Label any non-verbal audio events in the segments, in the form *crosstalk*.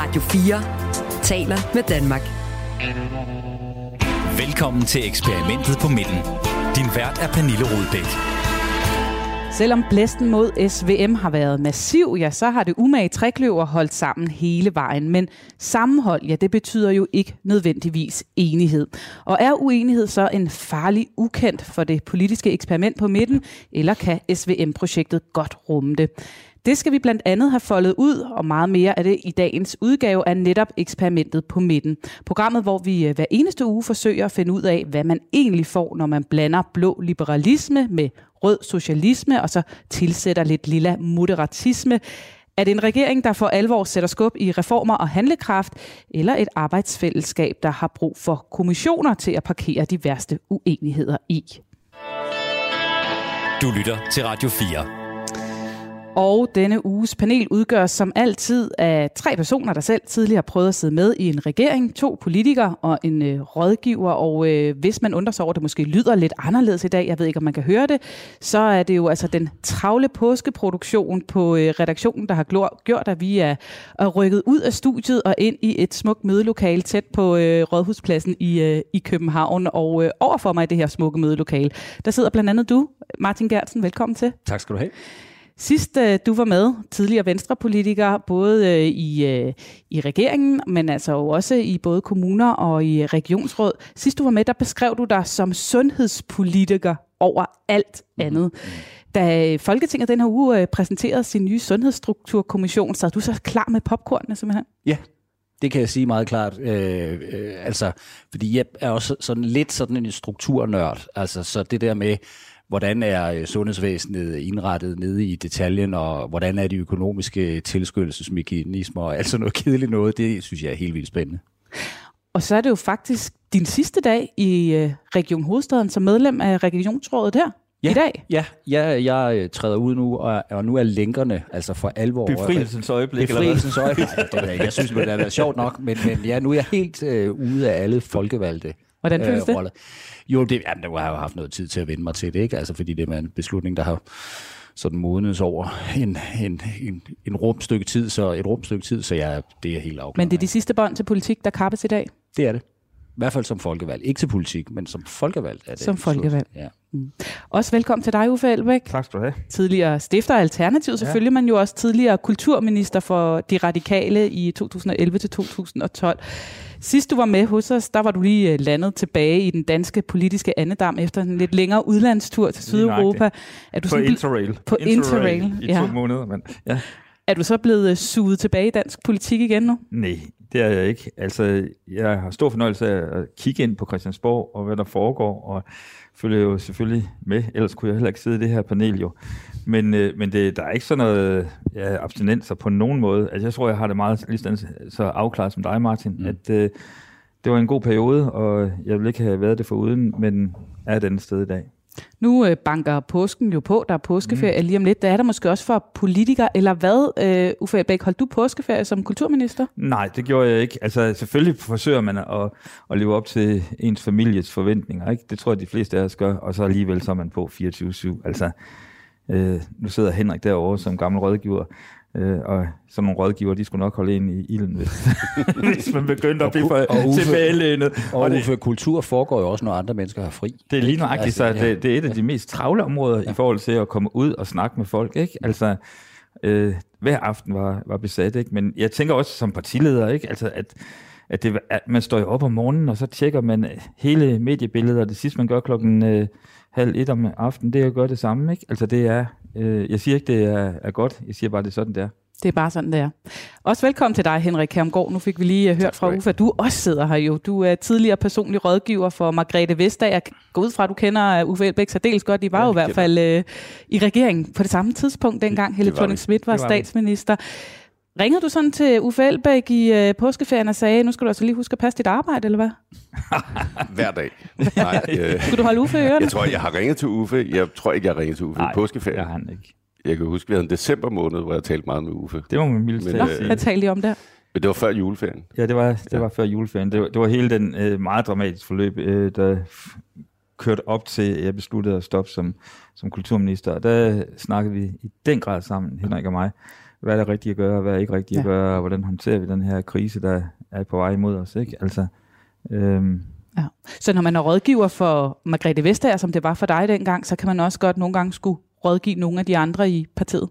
Radio 4 taler med Danmark. Velkommen til eksperimentet på midten. Din vært er Pernille Rudbæk. Selvom blæsten mod SVM har været massiv, ja, så har det umage trækløver holdt sammen hele vejen. Men sammenhold, ja, det betyder jo ikke nødvendigvis enighed. Og er uenighed så en farlig ukendt for det politiske eksperiment på midten, eller kan SVM-projektet godt rumme det? Det skal vi blandt andet have foldet ud, og meget mere af det i dagens udgave af netop eksperimentet på midten. Programmet, hvor vi øh, hver eneste uge forsøger at finde ud af, hvad man egentlig får, når man blander blå liberalisme med rød socialisme, og så tilsætter lidt lilla moderatisme. Er det en regering, der for alvor sætter skub i reformer og handlekraft, eller et arbejdsfællesskab, der har brug for kommissioner til at parkere de værste uenigheder i? Du lytter til Radio 4. Og denne uges panel udgøres som altid af tre personer, der selv tidligere har prøvet at sidde med i en regering, to politikere og en øh, rådgiver. Og øh, hvis man undrer sig over, at det måske lyder lidt anderledes i dag, jeg ved ikke, om man kan høre det, så er det jo altså den travle påskeproduktion på øh, redaktionen, der har gjort, at vi er, er rykket ud af studiet og ind i et smukt mødelokale tæt på øh, Rådhuspladsen i, øh, i København. Og øh, overfor mig i det her smukke mødelokale, der sidder blandt andet du, Martin Gertsen. Velkommen til. Tak skal du have. Sidst øh, du var med, tidligere venstrepolitiker, både øh, i, øh, i regeringen, men altså også i både kommuner og i regionsråd. Sidst du var med, der beskrev du dig som sundhedspolitiker over alt andet. Da Folketinget den her uge præsenterede sin nye sundhedsstrukturkommission, så er du så klar med popcornene simpelthen? Ja, det kan jeg sige meget klart. Øh, øh, altså, fordi jeg er også sådan lidt sådan en strukturnørd. Altså, så det der med, hvordan er øh, sundhedsvæsenet indrettet nede i detaljen, og hvordan er de økonomiske tilskyndelsesmekanismer, og alt sådan noget kedeligt noget, det synes jeg er helt vildt spændende. Og så er det jo faktisk din sidste dag i øh, Region Hovedstaden som medlem af Regionsrådet her. Ja, i dag? Ja, jeg, jeg øh, træder ud nu, og, og nu er lænkerne altså for alvor... Befrielsens øjeblik, Befrielsens øjeblik. det jeg, jeg synes, det er sjovt nok, men, men ja, nu er jeg helt øh, ude af alle folkevalgte Hvordan føles det? Roller. Jo, det, jamen, det har jeg jo haft noget tid til at vende mig til det, ikke? Altså, fordi det er en beslutning, der har sådan modnes over en, en, en, en rumstykke tid, så et rumstykke tid, så jeg, det er helt afgørende. Men det er de sidste bånd til politik, der kappes i dag? Det er det. I hvert fald som folkevalg. Ikke til politik, men som folkevalg er det. Som folkevalg. Ja. Mm. Også velkommen til dig, Uffe Elbæk. Tak skal du have. Tidligere stifter af Alternativ, selvfølgelig, ja. men jo også tidligere kulturminister for De Radikale i 2011 til 2012. Sidst du var med hos os, der var du lige øh, landet tilbage i den danske politiske andedam efter en lidt længere udlandstur til Sydeuropa. Er du på Interrail. På Interrail, Interrail i to ja. måneder. Men, ja. Er du så blevet øh, suget tilbage i dansk politik igen nu? Nej, det er jeg ikke. Altså, jeg har stor fornøjelse af at kigge ind på Christiansborg og hvad der foregår, og følger jo selvfølgelig med, ellers kunne jeg heller ikke sidde i det her panel jo. Men, øh, men det, der er ikke sådan noget ja, abstinenser på nogen måde. Altså, jeg tror, jeg har det meget lige så afklaret som dig, Martin, mm. at øh, det var en god periode, og jeg ville ikke have været det for uden, men er den sted i dag. Nu øh, banker påsken jo på, der er påskeferie mm. lige om lidt. Der er der måske også for politikere, eller hvad? Øh, Uffe Elbæk, holdt du påskeferie som kulturminister? Nej, det gjorde jeg ikke. Altså selvfølgelig forsøger man at, at leve op til ens families forventninger. Ikke? Det tror jeg, de fleste af os gør, og så alligevel så er man på 24-7. Altså, øh, nu sidder Henrik derovre som gammel rådgiver, Øh, og sådan nogle rådgiver, de skulle nok holde ind i ilden, hvis, *laughs* hvis man begyndte at blive for tilbagelænet. Og, og Uffe, kultur foregår jo også, når andre mennesker har fri. Det er lige nøjagtigt, altså, så det, det er et af de mest travle områder ja. i forhold til at komme ud og snakke med folk. Ikke? Altså, øh, hver aften var, var besat, ikke? men jeg tænker også som partileder, ikke? Altså, at, at, det, at man står op om morgenen, og så tjekker man hele mediebilledet, og det sidste man gør klokken øh, halv et om aftenen, det er at gøre det samme. Ikke? Altså det er Øh, jeg siger ikke, det er, er godt. Jeg siger bare, det er sådan, det er. Det er bare sådan, det er. Også velkommen til dig, Henrik Hermgaard. Nu fik vi lige uh, hørt fra Uffe, at du også sidder her jo. Du er tidligere personlig rådgiver for Margrethe Vestager. Jeg går ud fra, at du kender uh, Uffe Elbæk dels godt. De var ja, jo i hvert fald uh, i regeringen på det samme tidspunkt, dengang Helle thorning Schmidt var, var statsminister. Ringede du sådan til Uffe Elbæk i uh, påskeferien og sagde, nu skal du altså lige huske at passe dit arbejde, eller hvad? *laughs* Hver dag. Nej, *laughs* øh, Skulle du holde Uffe i ørerne? Jeg tror, jeg har ringet til Uffe. Jeg tror ikke, jeg har ringet til Uffe Nej, i påskeferien. Nej, han ikke. Jeg kan huske, vi havde en december måned, hvor jeg talte meget med Uffe. Det var min mildt Nå, øh, hvad talte I om der? Men det var før juleferien. Ja, det var, det ja. var før juleferien. Det var, det var hele den øh, meget dramatiske forløb, øh, der kørte op til, jeg besluttede at stoppe som, som kulturminister. Og der snakkede vi i den grad sammen, Henrik og mig, hvad er det rigtigt at gøre, og hvad er ikke rigtigt ja. at gøre, og hvordan håndterer vi den her krise, der er på vej imod os. Ikke? Altså, øhm, Ja. Så når man er rådgiver for Margrethe Vestager, som det var for dig dengang, så kan man også godt nogle gange skulle rådgive nogle af de andre i partiet?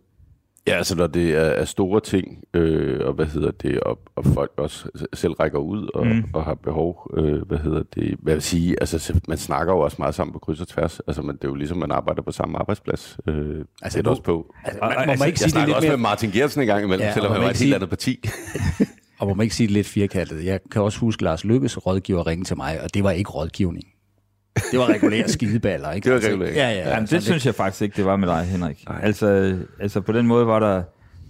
Ja, altså når det er, er store ting, øh, og hvad hedder det, og, og folk også selv rækker ud og, mm. og har behov, øh, hvad hedder det, hvad vil sige, altså man snakker jo også meget sammen på kryds og tværs, altså man, det er jo ligesom, man arbejder på samme arbejdsplads, øh, altså det er også på. Altså, man, må man ikke jeg sige det lidt også mere... med Martin Gertsen en gang imellem, ja, selvom han var et helt andet parti. *laughs* og må man ikke sige det lidt firkantet. Jeg kan også huske Lars Lykkes rådgiver ringe til mig, og det var ikke rådgivning. Det var regulære *laughs* skideballer, ikke? Det var regulære. Ja, ja. Jamen, det synes jeg faktisk ikke, det var med dig, Henrik. Altså, altså på den måde var der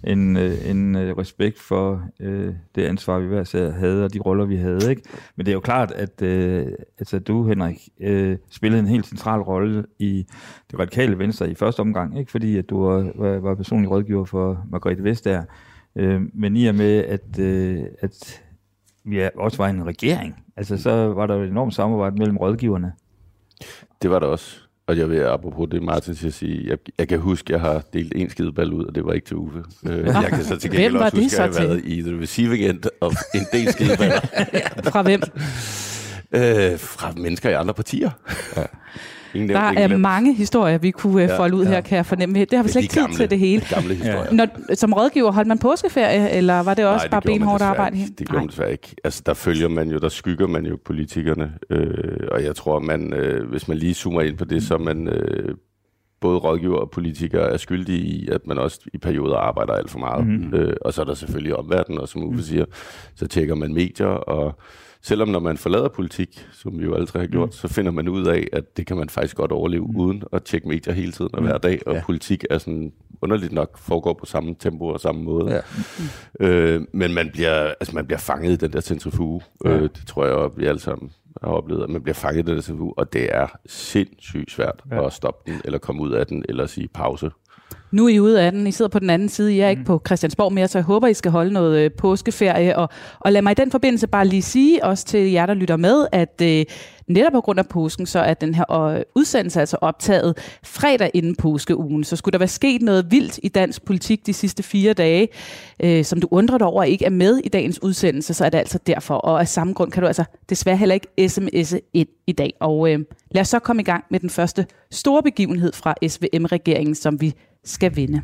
en, øh, en øh, respekt for øh, det ansvar, vi hver sær havde, og de roller, vi havde. Ikke? Men det er jo klart, at øh, altså, du, Henrik, øh, spillede en helt central rolle i det radikale venstre i første omgang, ikke? fordi at du var, var, var personlig rådgiver for Margrethe Vestager. Øh, men i og med, at, øh, at vi også var en regering, altså, så var der et enormt samarbejde mellem rådgiverne. Det var der også. Og jeg vil, apropos det, Martin siger, sige, jeg, jeg kan huske, at jeg har delt en skideball ud, og det var ikke til Uffe. Øh, jeg kan så til gengæld også huske, at jeg har været i The Receiving End of en del skideballer. *laughs* Fra hvem? Øh, fra mennesker i andre partier. Ja. Ingen der er mange historier, vi kunne ja, folde ud ja. her, kan jeg fornemme. Det har vi slet ikke tid til det hele. De gamle historier. Når, som rådgiver, holdt man påskeferie, eller var det også Nej, bare benhårdt arbejde? Ikke. Det gjorde man desværre ikke. Altså, der følger man jo, der skygger man jo politikerne. Øh, og jeg tror, man, øh, hvis man lige zoomer ind på det, så man... Øh, både rådgiver og politikere er skyldige i, at man også i perioder arbejder alt for meget. Mm-hmm. Øh, og så er der selvfølgelig omverdenen, og som Uffe siger, så tjekker man medier, og selvom når man forlader politik, som vi jo tre har gjort, mm. så finder man ud af, at det kan man faktisk godt overleve mm. uden at tjekke medier hele tiden og hver mm. dag, og ja. politik er sådan underligt nok foregår på samme tempo og samme måde. Ja. Mm. Øh, men man bliver, altså man bliver fanget i den der centrifuge. Ja. Øh, det tror jeg, at vi alle sammen har oplevet, at man bliver fanget i den der centrifuge, og det er sindssygt svært ja. at stoppe den, eller komme ud af den, eller sige pause. Nu er I ude af den. I sidder på den anden side. I er ikke mm. på Christiansborg mere, så jeg håber, I skal holde noget øh, påskeferie. Og, og lad mig i den forbindelse bare lige sige, også til jer, der lytter med, at øh, netop på grund af påsken, så er den her øh, udsendelse altså optaget fredag inden påskeugen. Så skulle der være sket noget vildt i dansk politik de sidste fire dage, øh, som du undrer dig over ikke er med i dagens udsendelse, så er det altså derfor. Og af samme grund kan du altså desværre heller ikke sms'e ind i dag. Og øh, lad os så komme i gang med den første store begivenhed fra SVM-regeringen, som vi skal vinde.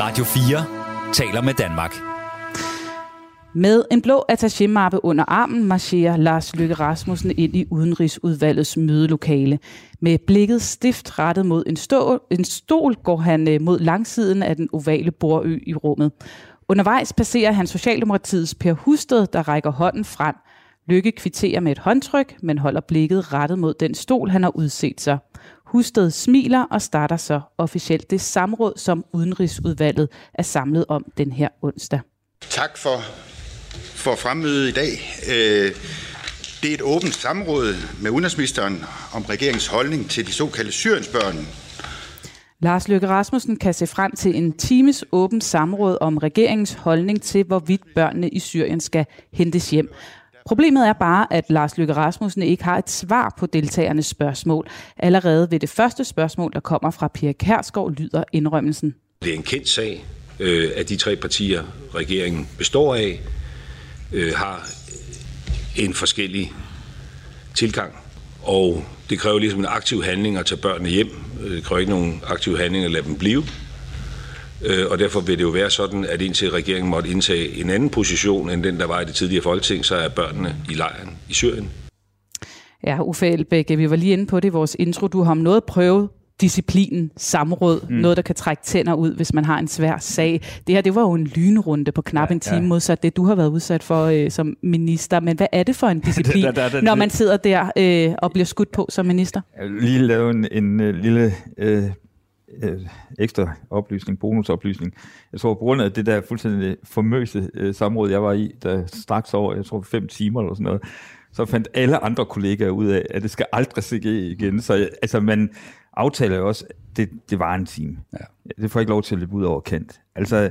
Radio 4 taler med Danmark. Med en blå attaché-mappe under armen marcherer Lars Løkke Rasmussen ind i Udenrigsudvalgets mødelokale. Med blikket stift rettet mod en, stå, en stol går han øh, mod langsiden af den ovale bordø i rummet. Undervejs passerer han Socialdemokratiets Per Husted, der rækker hånden frem. Lykke kvitterer med et håndtryk, men holder blikket rettet mod den stol, han har udset sig. Husted smiler og starter så officielt det samråd, som Udenrigsudvalget er samlet om den her onsdag. Tak for, for fremmødet i dag. Øh, det er et åbent samråd med udenrigsministeren om regeringens holdning til de såkaldte syriensbørn. Lars Løkke Rasmussen kan se frem til en times åbent samråd om regeringens holdning til, hvorvidt børnene i Syrien skal hentes hjem. Problemet er bare, at Lars Løkke Rasmussen ikke har et svar på deltagernes spørgsmål. Allerede ved det første spørgsmål, der kommer fra Pia Kærsgaard, lyder indrømmelsen. Det er en kendt sag, øh, at de tre partier, regeringen består af, øh, har en forskellig tilgang. Og det kræver ligesom en aktiv handling at tage børnene hjem. Det kræver ikke nogen aktiv handling at lade dem blive. Øh, og derfor vil det jo være sådan, at indtil regeringen måtte indtage en anden position end den, der var i det tidligere folketing, så er børnene i lejren i Syrien. Ja, Uffe Elbæk, vi var lige inde på det i vores intro. Du har om noget prøvet disciplinen, samråd, mm. noget, der kan trække tænder ud, hvis man har en svær sag. Det her, det var jo en lynrunde på knap ja, en time, ja. modsat det, du har været udsat for øh, som minister. Men hvad er det for en *laughs* disciplin, da, da, da, når man sidder der øh, og bliver skudt på som minister? Jeg vil lige lave en, en uh, lille øh, øh, ekstra oplysning, bonusoplysning. Jeg tror, på grund af det der fuldstændig formøse øh, samråd, jeg var i, der straks over, jeg tror, fem timer eller sådan noget, så fandt alle andre kollegaer ud af, at det skal aldrig ske igen. Så altså, man aftaler jo også, det, det var en time. Ja. Det får ikke lov til at løbe ud over kendt. Altså,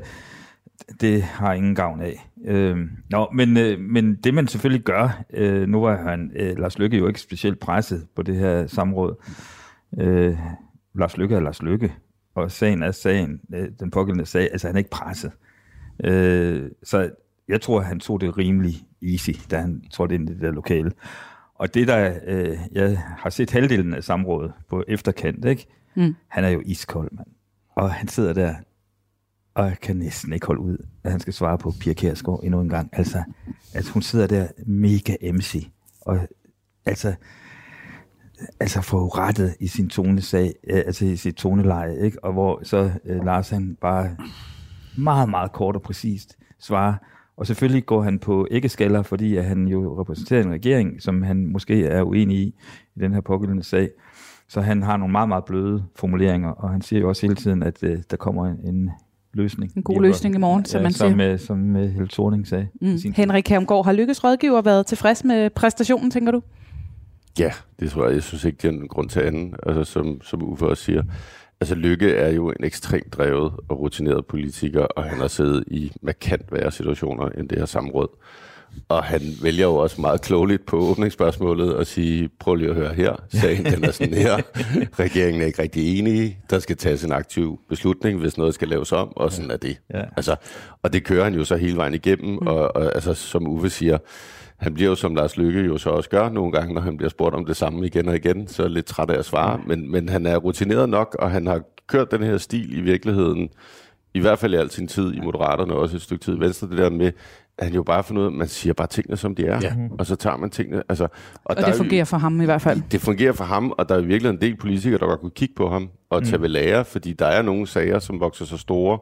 det har ingen gavn af. Øh, nå, men, øh, men det man selvfølgelig gør, øh, nu var han, øh, Lars Lykke jo ikke specielt presset på det her samråd. Øh, Lars Lykke er Lars Lykke. og sagen er sagen, øh, den pågældende sag, altså han er ikke presset. Øh, så jeg tror, han tog det rimelig easy, da han trådte ind i det der lokale. Og det der, øh, jeg har set halvdelen af samrådet på efterkant, ikke? Mm. han er jo iskold, mand. Og han sidder der, og jeg kan næsten ikke holde ud, at han skal svare på Pia Kjærsgaard endnu en gang. Altså, altså hun sidder der mega MC, og altså, altså forurettet i sin tonesag, øh, altså i sit toneleje, ikke? og hvor så øh, Lars han bare meget, meget kort og præcist svarer, og selvfølgelig går han på æggeskaller, fordi at han jo repræsenterer en regering, som han måske er uenig i, i den her pågældende sag. Så han har nogle meget, meget bløde formuleringer, og han siger jo også hele tiden, at øh, der kommer en, en løsning. En god løsning i morgen, som ja, man som, siger. Øh, som øh, Helle Thorning sagde. Mm. Henrik Hermgaard, har Lykkes rådgiver været tilfreds med præstationen, tænker du? Ja, det tror jeg. Jeg synes ikke, det er en grund til anden, altså, som, som Uffe også siger. Altså Lykke er jo en ekstremt drevet og rutineret politiker, og han har siddet i markant værre situationer end det her samråd. Og han vælger jo også meget klogeligt på åbningsspørgsmålet at sige, prøv lige at høre her, sagen den er sådan her. *laughs* Regeringen er ikke rigtig enige. Der skal tages en aktiv beslutning, hvis noget skal laves om, og sådan er det. Ja. Altså, og det kører han jo så hele vejen igennem, mm. og, og altså, som Uffe siger, han bliver jo, som Lars Lykke jo så også gør nogle gange, når han bliver spurgt om det samme igen og igen, så er lidt træt af at svare. Men, men han er rutineret nok, og han har kørt den her stil i virkeligheden, i hvert fald i al sin tid i Moderaterne, også et stykke tid i Venstre, det der med, at han jo bare af, at man siger bare tingene, som de er, ja. og så tager man tingene. Altså, og Og der det er fungerer jo, for ham i hvert fald. det fungerer for ham, og der er virkelig en del politikere, der godt kunne kigge på ham og tage ved lære, fordi der er nogle sager, som vokser så store,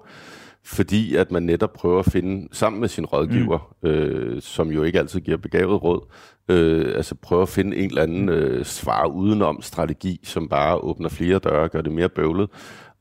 fordi at man netop prøver at finde, sammen med sin rådgiver, mm. øh, som jo ikke altid giver begavet råd, øh, altså prøve at finde en eller anden øh, svar udenom strategi, som bare åbner flere døre og gør det mere bøvlet.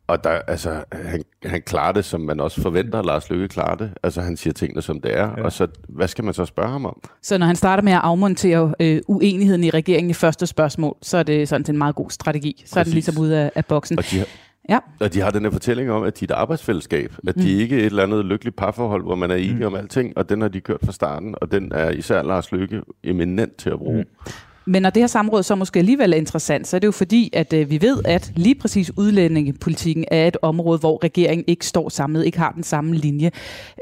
Og der, altså, han, han klarer det, som man også forventer, at Lars Løkke klarer det. Altså, han siger tingene, som det er. Ja. Og så, hvad skal man så spørge ham om? Så når han starter med at afmontere øh, uenigheden i regeringen i første spørgsmål, så er det sådan en meget god strategi. Så er den Præcis. ligesom ude af, af boksen. Og de, Ja. og de har den her fortælling om, at de er et arbejdsfællesskab. At de ikke er et eller andet lykkeligt parforhold, hvor man er enige mm. om alting. Og den har de kørt fra starten. Og den er især Lars Løkke eminent til at bruge. Mm. Men når det her samråd så måske alligevel er interessant, så er det jo fordi, at øh, vi ved, at lige præcis udlændingepolitikken er et område, hvor regeringen ikke står samlet, ikke har den samme linje.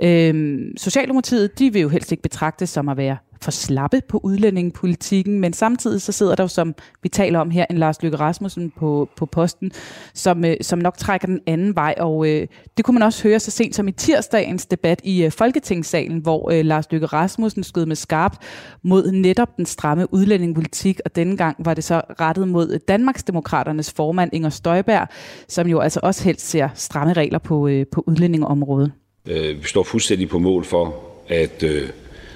Øhm, Socialdemokratiet, de vil jo helst ikke betragtes som at være for slappe på udlændingepolitikken, men samtidig så sidder der jo, som vi taler om her, en Lars Løkke Rasmussen på, på posten, som, øh, som nok trækker den anden vej, og øh, det kunne man også høre så sent som i tirsdagens debat i øh, Folketingssalen, hvor øh, Lars Løkke Rasmussen skød med skarpt mod netop den stramme udlændingepolitik, og denne gang var det så rettet mod Danmarksdemokraternes formand Inger Støjberg, som jo altså også helst ser stramme regler på, øh, på udlændingeområdet. Øh, vi står fuldstændig på mål for, at øh,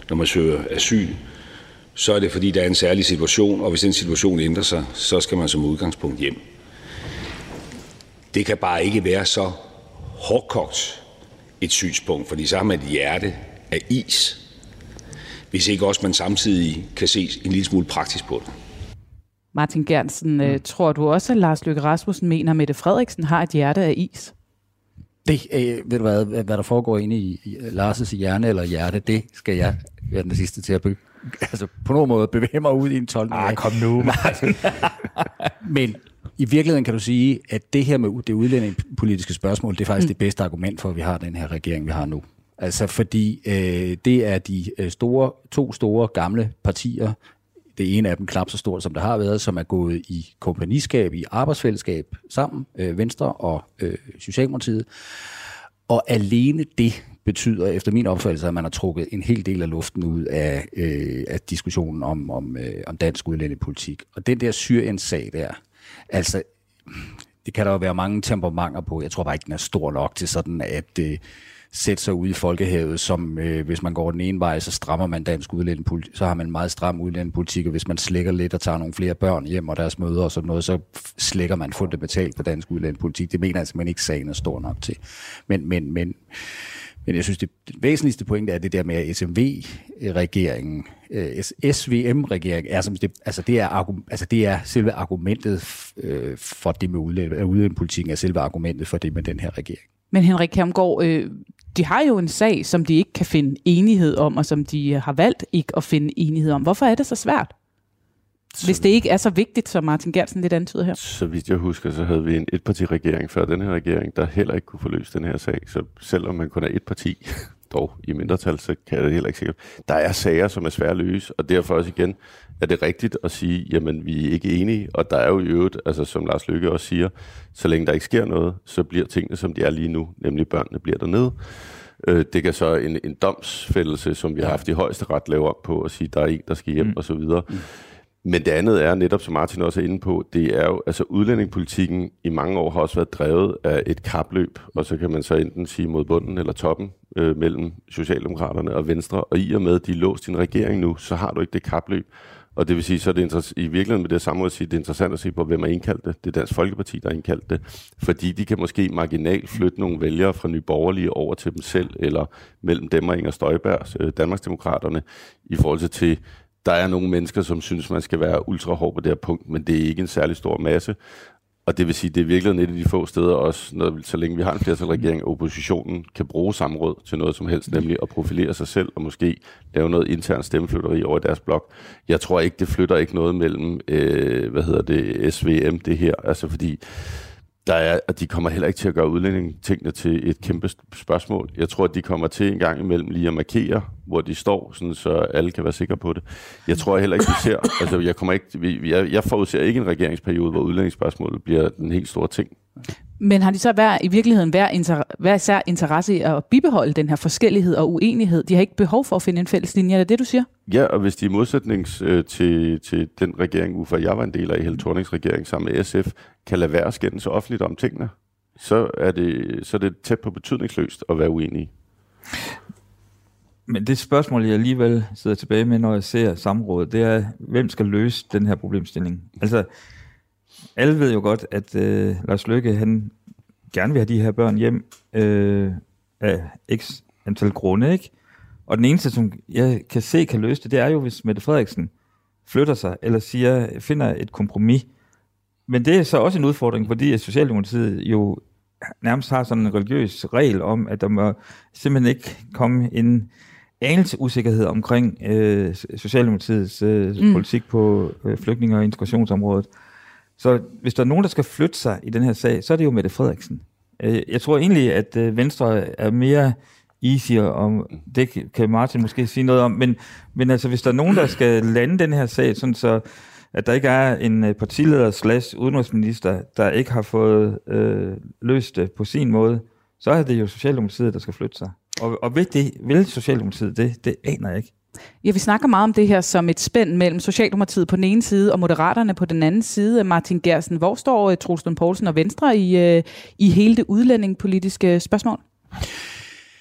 når man søger asyl, så er det fordi, der er en særlig situation, og hvis den situation ændrer sig, så skal man som udgangspunkt hjem. Det kan bare ikke være så hårdkogt et synspunkt, fordi så har man et hjerte af is, hvis ikke også man samtidig kan se en lille smule praktisk på det. Martin Gernsen, mm. Øh, tror du også, at Lars Løkke Rasmussen mener, at Mette Frederiksen har et hjerte af is? Det, øh, ved du hvad, hvad der foregår inde i, i Lars' hjerne eller hjerte, det skal jeg være den sidste til at be, altså på nogen måde bevæge mig ud i en tolkning. Ah, kom nu. *laughs* Men i virkeligheden kan du sige, at det her med det udlændingepolitiske spørgsmål, det er faktisk mm. det bedste argument for, at vi har den her regering, vi har nu. Altså fordi øh, det er de øh, store, to store gamle partier, det ene af dem knap så stort, som det har været, som er gået i kompagniskab, i arbejdsfællesskab sammen, øh, Venstre og øh, Socialdemokratiet. Og alene det betyder efter min opfattelse, at man har trukket en hel del af luften ud af, øh, af diskussionen om, om, øh, om dansk udlændingepolitik. Og den der Syriens-sag der, altså det kan der jo være mange temperamenter på. Jeg tror bare ikke, den er stor nok til sådan at øh, sætte sig ud i folkehavet, som øh, hvis man går den ene vej, så strammer man dansk udlændingepolitik, så har man en meget stram udlændingepolitik, og hvis man slækker lidt og tager nogle flere børn hjem og deres møder og sådan noget, så slækker man fundamentalt på dansk udlændingepolitik. Det mener jeg simpelthen ikke, sagen er stor nok til. Men, men, men, men jeg synes, det, det væsentligste point er det der med, at SMV-regeringen, øh, SVM-regeringen, er, som det, altså det, er, altså det er selve argumentet øh, for det med udlændingepolitikken, er selve argumentet for det med den her regering. Men Henrik Kermgaard, øh, de har jo en sag, som de ikke kan finde enighed om, og som de har valgt ikke at finde enighed om. Hvorfor er det så svært? Hvis det ikke er så vigtigt, som Martin Gertsen lidt antyder her. Så vidt jeg husker, så havde vi en etpartiregering før den her regering, der heller ikke kunne få løst den her sag. Så selvom man kun er et parti, dog i mindretal, så kan jeg det heller ikke sikkert. Der er sager, som er svære at løse, og derfor også igen er det rigtigt at sige, jamen vi er ikke enige, og der er jo i øvrigt, altså som Lars Lykke også siger, så længe der ikke sker noget, så bliver tingene, som de er lige nu, nemlig børnene bliver dernede. Øh, det kan så en, en domsfældelse, som vi har haft i højeste ret, lave op på og sige, der er en, der skal hjem mm. og så videre. Mm. Men det andet er netop, som Martin også er inde på, det er jo, altså udlændingepolitikken i mange år har også været drevet af et kapløb, og så kan man så enten sige mod bunden eller toppen øh, mellem Socialdemokraterne og Venstre, og i og med, at de er låst i en regering nu, så har du ikke det kapløb. Og det vil sige, så er det i virkeligheden med det samme måde at sige, det er interessant at se på, hvem har indkaldt det. Det er Dansk Folkeparti, der har indkaldt det. Fordi de kan måske marginalt flytte nogle vælgere fra Nye Borgerlige over til dem selv, eller mellem dem og Inger Støjberg, øh, Danmarksdemokraterne, i forhold til der er nogle mennesker, som synes, man skal være ultra hård på det her punkt, men det er ikke en særlig stor masse. Og det vil sige, det er virkelig et af de få steder også, når, så længe vi har en flertalregering, at oppositionen kan bruge samråd til noget som helst, nemlig at profilere sig selv og måske lave noget intern stemmeflytteri over deres blok. Jeg tror ikke, det flytter ikke noget mellem, øh, hvad hedder det, SVM, det her, altså fordi der er, at de kommer heller ikke til at gøre udlændingetingene til et kæmpe spørgsmål. Jeg tror, at de kommer til en gang imellem lige at markere, hvor de står, sådan, så alle kan være sikre på det. Jeg tror heller ikke, vi ser, altså jeg, kommer ikke, vi, jeg, jeg forudser ikke en regeringsperiode, hvor udlændingsspørgsmålet bliver den helt store ting. Men har de så hver, i virkeligheden hver, inter, hver især interesse i at bibeholde den her forskellighed og uenighed? De har ikke behov for at finde en fælles linje, er det det, du siger? Ja, og hvis de i modsætning øh, til, til den regering, hvorfor jeg var en del af, Helle Thornings regering sammen med SF, kan lade være at skænde så offentligt om tingene, så er, det, så er det tæt på betydningsløst at være uenig. Men det spørgsmål, jeg alligevel sidder tilbage med, når jeg ser samrådet, det er, hvem skal løse den her problemstilling? Altså, alle ved jo godt, at øh, Lars Løkke, han gerne vil have de her børn hjem øh, af x antal grunde, ikke? Og den eneste, som jeg kan se kan løse det, det er jo, hvis Mette Frederiksen flytter sig, eller siger, finder et kompromis. Men det er så også en udfordring, fordi Socialdemokratiet jo nærmest har sådan en religiøs regel om, at der må simpelthen ikke komme en anelse usikkerhed omkring øh, Socialdemokratiets øh, mm. politik på øh, flygtninge- og integrationsområdet. Så hvis der er nogen, der skal flytte sig i den her sag, så er det jo Mette Frederiksen. Øh, jeg tror egentlig, at øh, Venstre er mere easier, og det kan Martin måske sige noget om, men, men altså, hvis der er nogen, der skal lande den her sag, sådan så at der ikke er en øh, partileder slash udenrigsminister, der ikke har fået øh, løst det på sin måde, så er det jo Socialdemokratiet, der skal flytte sig. Og, og vil, det, vil Socialdemokratiet det? Det aner jeg ikke. Ja, vi snakker meget om det her som et spænd mellem Socialdemokratiet på den ene side og Moderaterne på den anden side. Martin Gersen, hvor står øh, Poulsen og Venstre i, øh, i hele det udlændingepolitiske spørgsmål?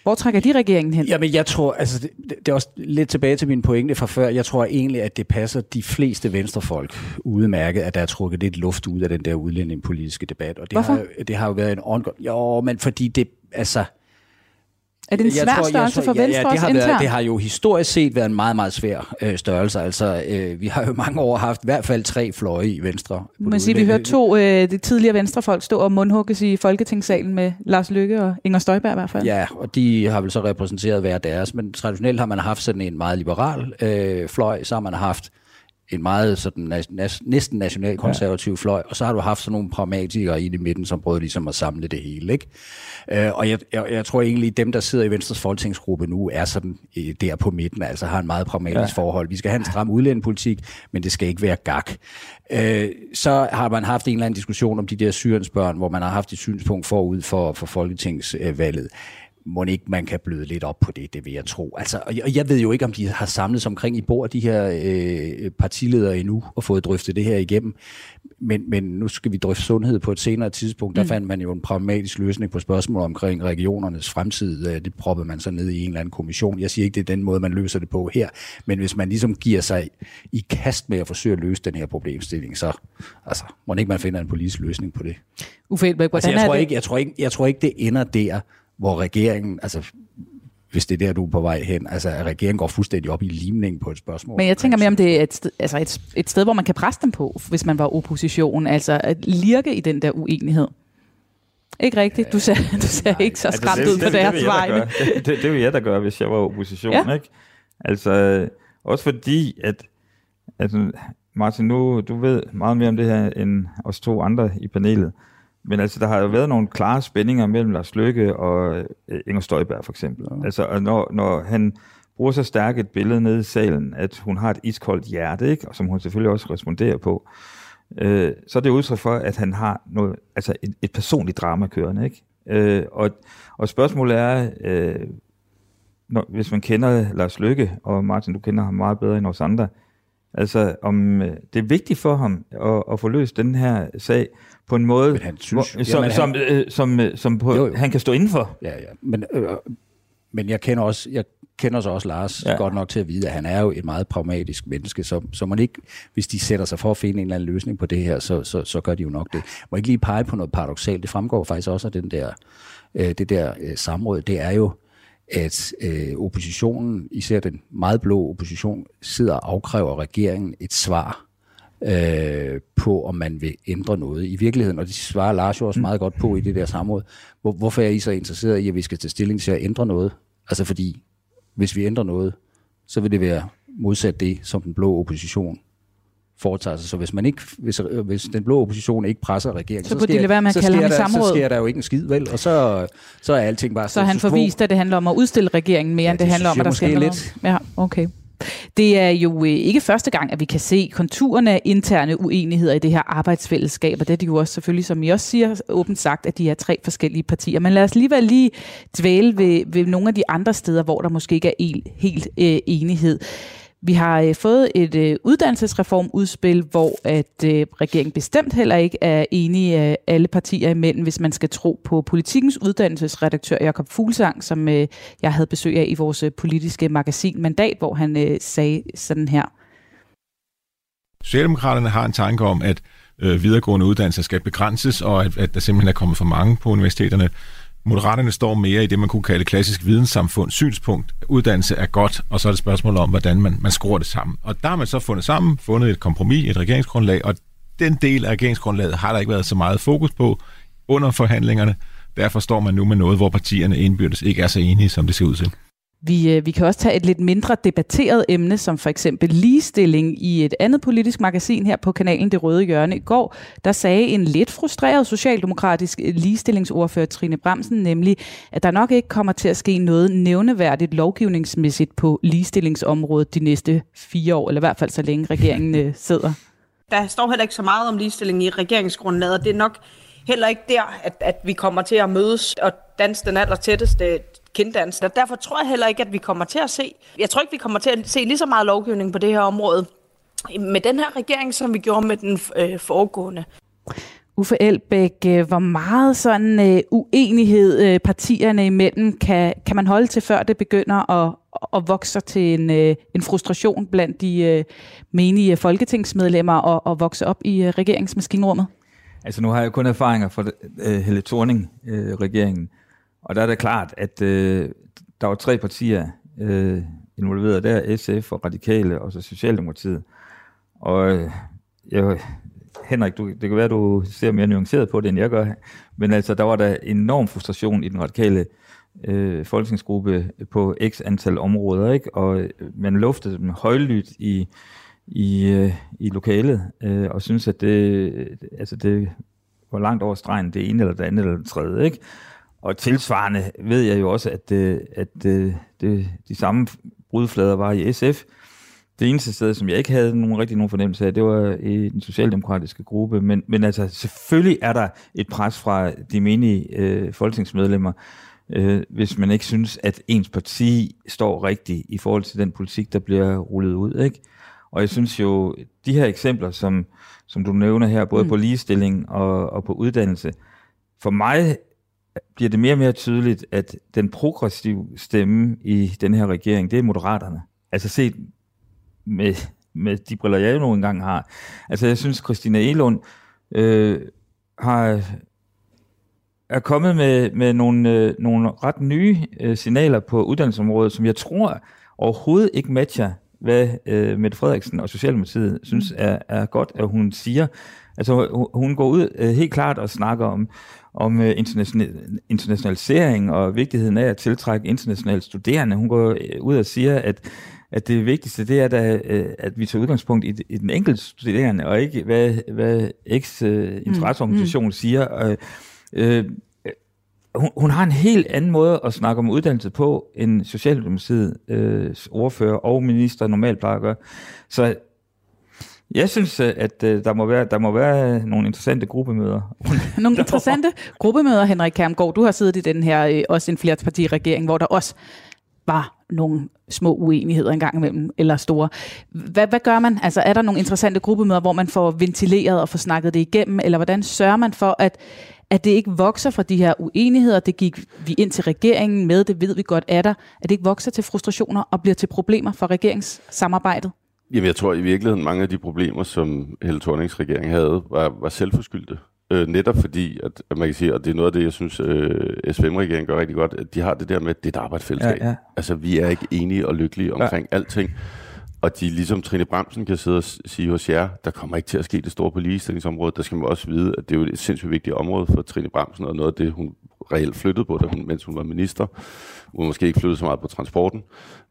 Hvor trækker de regeringen hen? Jamen, jeg tror, altså, det, det er også lidt tilbage til min pointe fra før. Jeg tror egentlig, at det passer de fleste venstrefolk udmærket, at der er trukket lidt luft ud af den der udlændingepolitiske debat. Og det Hvorfor? Har, det har jo været en ongoing... Jo, men fordi det, altså, er det en svær tror, størrelse for ja, Venstre ja, det har, været, det har jo historisk set været en meget, meget svær øh, størrelse. Altså, øh, vi har jo mange år haft i hvert fald tre fløje i Venstre. Man siger, vi hørte to øh, de tidligere venstrefolk stå og mundhugges i Folketingssalen med Lars Lykke og Inger Støjberg i hvert fald. Ja, og de har vel så repræsenteret hver deres, men traditionelt har man haft sådan en meget liberal øh, fløj, så har man haft en meget sådan næsten nationalkonservativ ja. fløj, og så har du haft sådan nogle pragmatikere i det midten, som prøvede ligesom at samle det hele. Ikke? Øh, og jeg, jeg, jeg tror egentlig, dem, der sidder i Venstres folketingsgruppe nu, er sådan øh, der på midten, altså har en meget pragmatisk ja. forhold. Vi skal have en stram udlændingepolitik, men det skal ikke være gak. Øh, så har man haft en eller anden diskussion om de der syriensbørn, hvor man har haft et synspunkt forud for, for folketingsvalget må ikke man kan bløde lidt op på det, det vil jeg tro. Altså, og jeg ved jo ikke, om de har samlet sig omkring i bord, de her øh, partiledere endnu, og fået drøftet det her igennem. Men, men nu skal vi drøfte sundhed på et senere tidspunkt. Der mm. fandt man jo en pragmatisk løsning på spørgsmålet omkring regionernes fremtid. Øh, det proppede man så ned i en eller anden kommission. Jeg siger ikke, det er den måde, man løser det på her. Men hvis man ligesom giver sig i kast med at forsøge at løse den her problemstilling, så altså, må ikke man finder en politisk løsning på det. Uffe Elbæk, hvordan altså, jeg, er tror det? ikke, jeg, tror ikke, jeg tror ikke, det ender der, hvor regeringen, altså hvis det er der, du er på vej hen, altså at regeringen går fuldstændig op i limningen på et spørgsmål. Men jeg tænker mere om det er et sted, altså et, et sted, hvor man kan presse dem på, hvis man var opposition, altså at lirke i den der uenighed. Ikke rigtigt? Du ser, du ser ikke så skræmt ud på Altså, det, deres da vegne. Det, det, det vil jeg da gøre, hvis jeg var opposition, Ja. ikke? Altså, også fordi, at altså, Martin, nu du ved meget mere om det her end os to andre i panelet. Men altså, der har jo været nogle klare spændinger mellem Lars Løkke og øh, Inger Støjberg for eksempel. Ja. Altså, og når, når han bruger så stærkt et billede nede i salen, at hun har et iskoldt hjerte, ikke? og som hun selvfølgelig også responderer på, øh, så er det udtryk for, at han har noget, altså et, et personligt drama kørende. Ikke? Øh, og, og spørgsmålet er, øh, når, hvis man kender Lars Lykke, og Martin, du kender ham meget bedre end os andre, altså om øh, det er vigtigt for ham at, at få løst den her sag på en måde, Men han synes- hvor, som, Jamen, som, han- øh, som, øh, som på, Jo, jo. han kan stå indenfor. Ja, ja. Men, øh, men jeg kender også, jeg kender så også Lars Ja. godt nok til at vide, at han er jo et meget pragmatisk menneske, så, så man ikke, hvis de sætter sig for at finde en eller anden løsning på det her, så, så, så gør de jo nok det. Må ikke lige pege på noget paradoxalt? Det fremgår faktisk også af den der, øh, det der øh, samråd. Det er jo, at øh, oppositionen, især den meget blå opposition, sidder og afkræver regeringen et svar øh, på, om man vil ændre noget. I virkeligheden, og det svarer Lars jo også meget godt på i det der samråd, hvor, hvorfor er I så interesseret i, at vi skal tage stilling til at ændre noget? Altså fordi, hvis vi ændrer noget, så vil det være modsat det, som den blå opposition foretager sig. Så hvis, man ikke, hvis, hvis den blå opposition ikke presser regeringen, Så de lade være med så sker der. Så sker der jo ikke en skid, vel? Og så, så er alting bare Så han får quo. vist, at det handler om at udstille regeringen mere, Ja, end det det handler om, at der skal ændre noget. Ja, okay. Det er jo øh, ikke første gang, at vi kan se konturerne af interne uenigheder i det her arbejdsfællesskab, og det er det jo også selvfølgelig, som I også siger, åbent sagt, at de er tre forskellige partier. Men lad os alligevel lige dvæle ved, ved nogle af de andre steder, hvor der måske ikke er helt, helt øh, enighed. Vi har øh, fået et øh, uddannelsesreformudspil, hvor at øh, regeringen bestemt heller ikke er enige øh, alle partier imellem, hvis man skal tro på politikens uddannelsesredaktør Jakob Fuglsang, som øh, jeg havde besøg af i vores øh, politiske magasin Mandat, hvor han øh, sagde sådan her. Socialdemokraterne har en tanke om, at øh, videregående uddannelser skal begrænses, og at, at der simpelthen er kommet for mange på universiteterne. Moderaterne står mere i det, man kunne kalde klassisk videnssamfund synspunkt. Uddannelse er godt, og så er det spørgsmålet spørgsmål om, hvordan man, man skruer det sammen. Og der har man så fundet sammen, fundet et kompromis, et regeringsgrundlag, og den del af regeringsgrundlaget har der ikke været så meget fokus på under forhandlingerne. Derfor står man nu med noget, hvor partierne indbyrdes ikke er så enige, som det ser ud til. Vi, øh, vi kan også tage et lidt mindre debatteret emne, som for eksempel ligestilling i et andet politisk magasin her på kanalen Det Røde Hjørne i går. Der sagde en lidt frustreret socialdemokratisk ligestillingsordfører Trine Bremsen nemlig, at der nok ikke kommer til at ske noget nævneværdigt lovgivningsmæssigt på ligestillingsområdet de næste fire år, eller i hvert fald så længe regeringen øh, *laughs* sidder. Der står heller ikke så meget om ligestilling i regeringsgrundlaget, og det er nok heller ikke der, at, at vi kommer til at mødes og danse den aller tætteste kinddans. Og derfor tror jeg heller ikke, at vi kommer til at se, jeg tror ikke, vi kommer til at se lige så meget lovgivning på det her område med den her regering, som vi gjorde med den øh, foregående. Uffe Elbæk, øh, hvor meget sådan øh, uenighed øh, partierne imellem kan, kan man holde til, før det begynder at, at vokse til en, øh, en frustration blandt de øh, menige folketingsmedlemmer og, og vokse op i øh, regeringsmaskinrummet? Altså nu har jeg kun erfaringer fra øh, Helle Thorning-regeringen, og der er det klart, at øh, der var tre partier øh, involveret der, SF og Radikale og så Socialdemokratiet. Og øh, jeg, Henrik, du, det kan være, du ser mere nuanceret på det, end jeg gør, men altså der var der enorm frustration i den radikale øh, folketingsgruppe på x antal områder, ikke? og øh, man luftede dem højlydt i, i, øh, i lokalet, øh, og synes at det, altså det var langt over stregen, det ene eller det andet eller det tredje. Ikke? Og tilsvarende ved jeg jo også, at, øh, at øh, det, de samme brudflader var i SF. Det eneste sted, som jeg ikke havde nogen rigtig nogen fornemmelse af, det var i den socialdemokratiske gruppe. Men, men altså, selvfølgelig er der et pres fra de menige øh, folketingsmedlemmer, øh, hvis man ikke synes, at ens parti står rigtigt i forhold til den politik, der bliver rullet ud. Ikke? Og jeg synes jo, de her eksempler, som, som du nævner her, både mm. på ligestilling og, og på uddannelse, for mig bliver det mere og mere tydeligt, at den progressive stemme i den her regering, det er moderaterne. Altså set med, med de briller, jeg nogle gange har. Altså jeg synes, Christina Elund øh, har er kommet med, med nogle, øh, nogle ret nye øh, signaler på uddannelsesområdet, som jeg tror overhovedet ikke matcher, hvad øh, Mette Frederiksen og Socialdemokratiet synes er, er godt, at hun siger. Altså hun- hun går ud øh, helt klart og snakker om, om øh, international, internationalisering og vigtigheden af at tiltrække internationale studerende. Hun går øh, ud og siger, at at det vigtigste, det er, da, øh, at vi tager udgangspunkt i, i den enkelte studerende, og ikke hvad, hvad X-interesseorganisationen mm. mm. siger. Øh, øh, hun, hun har en helt anden måde at snakke om uddannelse på, end Socialdemokratiet øh, ordfører og minister normalt plejer at gøre. Så jeg synes, øh, at øh, der må være, der må være nogle interessante gruppemøder. *laughs* nogle interessante gruppemøder, Henrik Kermgaard. Du har siddet i den her, øh, også en flerpartiregering, hvor der også var nogle små uenigheder engang imellem, eller store. Hvad, hvad gør man? Altså er der nogle interessante gruppemøder, hvor man får ventileret og får snakket det igennem, eller hvordan sørger man for, at at det ikke vokser fra de her uenigheder, det gik vi ind til regeringen med, det ved vi godt er der, at det ikke vokser til frustrationer og bliver til problemer for regeringssamarbejdet? Jamen, jeg tror i virkeligheden, mange af de problemer, som Helle Thornings regering havde, var, var selvforskyldte. Øh, netop fordi, at, at man kan sige, og det er noget af det, jeg synes, øh, SVM-regeringen gør rigtig godt, at de har det der med, at det er et arbejdsfællesskab. Ja, ja. Altså, vi er ikke enige og lykkelige omkring ja. alting. Og de, ligesom Trine Bramsen kan sidde og sige hos jer, der kommer ikke til at ske det store på ligestillingsområdet. Der skal man også vide, at det er jo et sindssygt vigtigt område for Trine Bramsen, og noget af det, hun reelt flyttede på, da hun, mens hun var minister. Hun måske ikke flyttet så meget på transporten.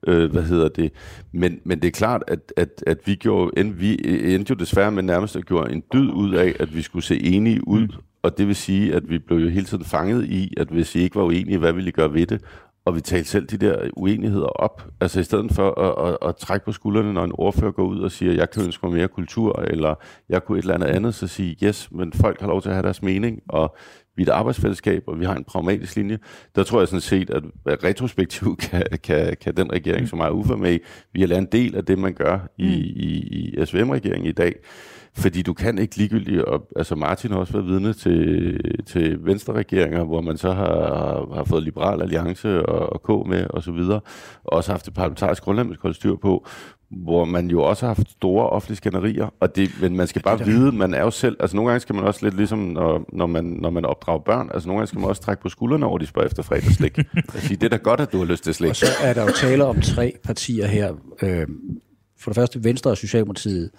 Øh, hvad hedder det? Men, men det er klart, at, at, at vi, gjorde, end, vi endte jo desværre med nærmest at gøre en dyd ud af, at vi skulle se enige ud. Mm. Og det vil sige, at vi blev jo hele tiden fanget i, at hvis I ikke var uenige, hvad ville I gøre ved det? og vi talte selv de der uenigheder op. Altså i stedet for at, at, at trække på skuldrene, når en ordfører går ud og siger, jeg kan ønske mig mere kultur, eller jeg kunne et eller andet andet, så sige, yes, men folk har lov til at have deres mening, og vi er et arbejdsfællesskab, og vi har en pragmatisk linje. Der tror jeg sådan set, at retrospektivt *laughs* kan, kan, kan den regering, som er UFA med vi har lavet en del af det, man gør i, mm. i, i SVM-regeringen i dag. Fordi du kan ikke ligegyldigt, og altså Martin har også været vidne til, til venstre-regeringer, hvor man så har, har fået Liberal Alliance og, og K med og så videre, og også haft det parlamentariske grundlag, man styr på, hvor man jo også har haft store offentlige skænderier, og det, men man skal bare vide, man er jo selv, altså nogle gange skal man også lidt ligesom, når, når, man, når man opdrager børn, altså nogle gange skal man også trække på skuldrene over, de spørger efter fredagslik. altså, *laughs* det er da godt, at du har lyst til slik. Og så er der jo tale om tre partier her. Øh, for det første Venstre og Socialdemokratiet,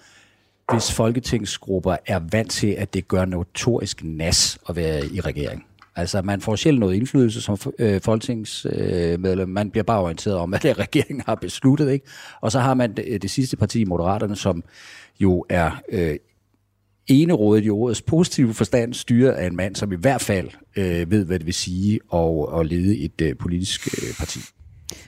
hvis folketingsgrupper er vant til, at det gør notorisk nas at være i regering. Altså, man får sjældent noget indflydelse som øh, folketingsmedlem. Øh, man bliver bare orienteret om, *laughs* hvad det regeringen har besluttet, ikke? Og så har man det, øh, det sidste parti, Moderaterne, som jo er øh, enerådet i ordets positive forstand, styret af en mand, som i hvert fald øh, ved, hvad det vil sige at, at lede et øh, politisk øh, parti.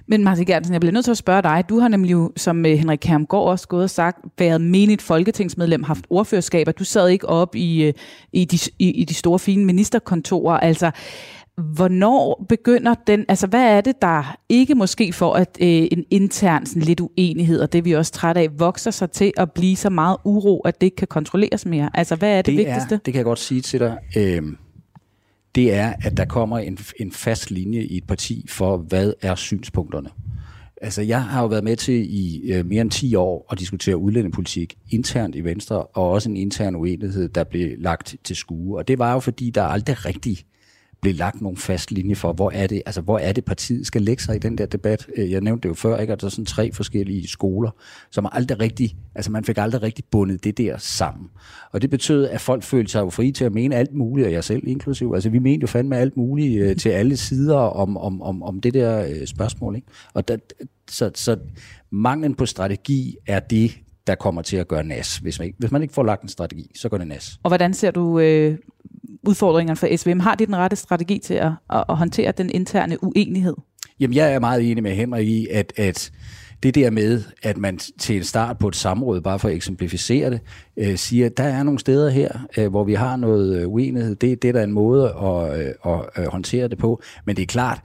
Men Martin Gertsen, jeg bliver nødt til at spørge dig. Du har nemlig jo, som øh, Henrik Kærmgaard også gået og sagt, været menigt folketingsmedlem, haft ordførerskaber. Du sad ikke op i, øh, i, de, i, i de store fine ministerkontorer. Altså, hvornår begynder den, altså hvad er det, der ikke måske får, at øh, en intern sådan lidt uenighed, og det vi også træt af, vokser sig til at blive så meget uro, at det ikke kan kontrolleres mere? Altså hvad er det, det vigtigste? Er, det kan jeg godt sige til dig. Øh, det er, at der kommer en, en fast linje i et parti for, hvad er synspunkterne. Altså, jeg har jo været med til i øh, mere end 10 år at diskutere udlændingepolitik internt i Venstre, og også en intern uenighed, der blev lagt til skue. Og det var jo, fordi der aldrig rigtig blive lagt nogle fast linje for, hvor er det, altså hvor er det partiet skal lægge sig i den der debat. Øh, jeg nævnte det jo før, ikke? at der er sådan tre forskellige skoler, som aldrig rigtig, altså man fik aldrig rigtig bundet det der sammen. Og det betød, at folk følte sig jo fri til at mene alt muligt, og jeg selv inklusiv. Altså vi mente jo fandme alt muligt øh, til alle sider om, om, om, om det der øh, spørgsmål. Ikke? Og der, så, så manglen på strategi er det, der kommer til at gøre nas. Hvis man ikke, hvis man ikke får lagt en strategi, så går det nas. Og hvordan ser du øh, udfordringerne for SVM? Har de den rette strategi til at, at, at håndtere den interne uenighed? Jamen, jeg er meget enig med Henrik i, at, at det der med, at man til en start på et samråd, bare for at eksemplificere det, øh, siger, at der er nogle steder her, øh, hvor vi har noget øh, uenighed. Det, det er der en måde at, øh, at, at håndtere det på. Men det er klart,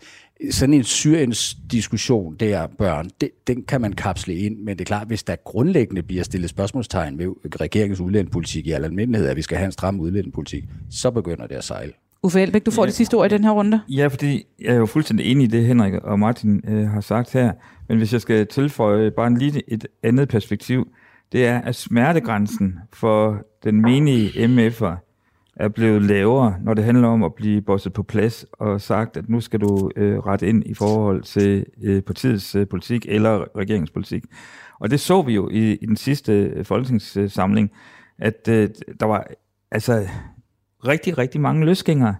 sådan en Syriens diskussion der, børn, det, den kan man kapsle ind, men det er klart, hvis der grundlæggende bliver stillet spørgsmålstegn ved regeringens udlændingepolitik i al almindelighed, at vi skal have en stram udlændingepolitik, så begynder det at sejle. Uffe Elbæk, du får ja, det sidste ord i den her runde. Ja, fordi jeg er jo fuldstændig enig i det, Henrik og Martin øh, har sagt her, men hvis jeg skal tilføje bare en lige et andet perspektiv, det er, at smertegrænsen for den menige MF'er er blevet lavere, når det handler om at blive bosset på plads og sagt, at nu skal du øh, rette ind i forhold til øh, partiets øh, politik eller regeringspolitik. Og det så vi jo i, i den sidste øh, folketingssamling, at øh, der var altså rigtig, rigtig mange løsgængere,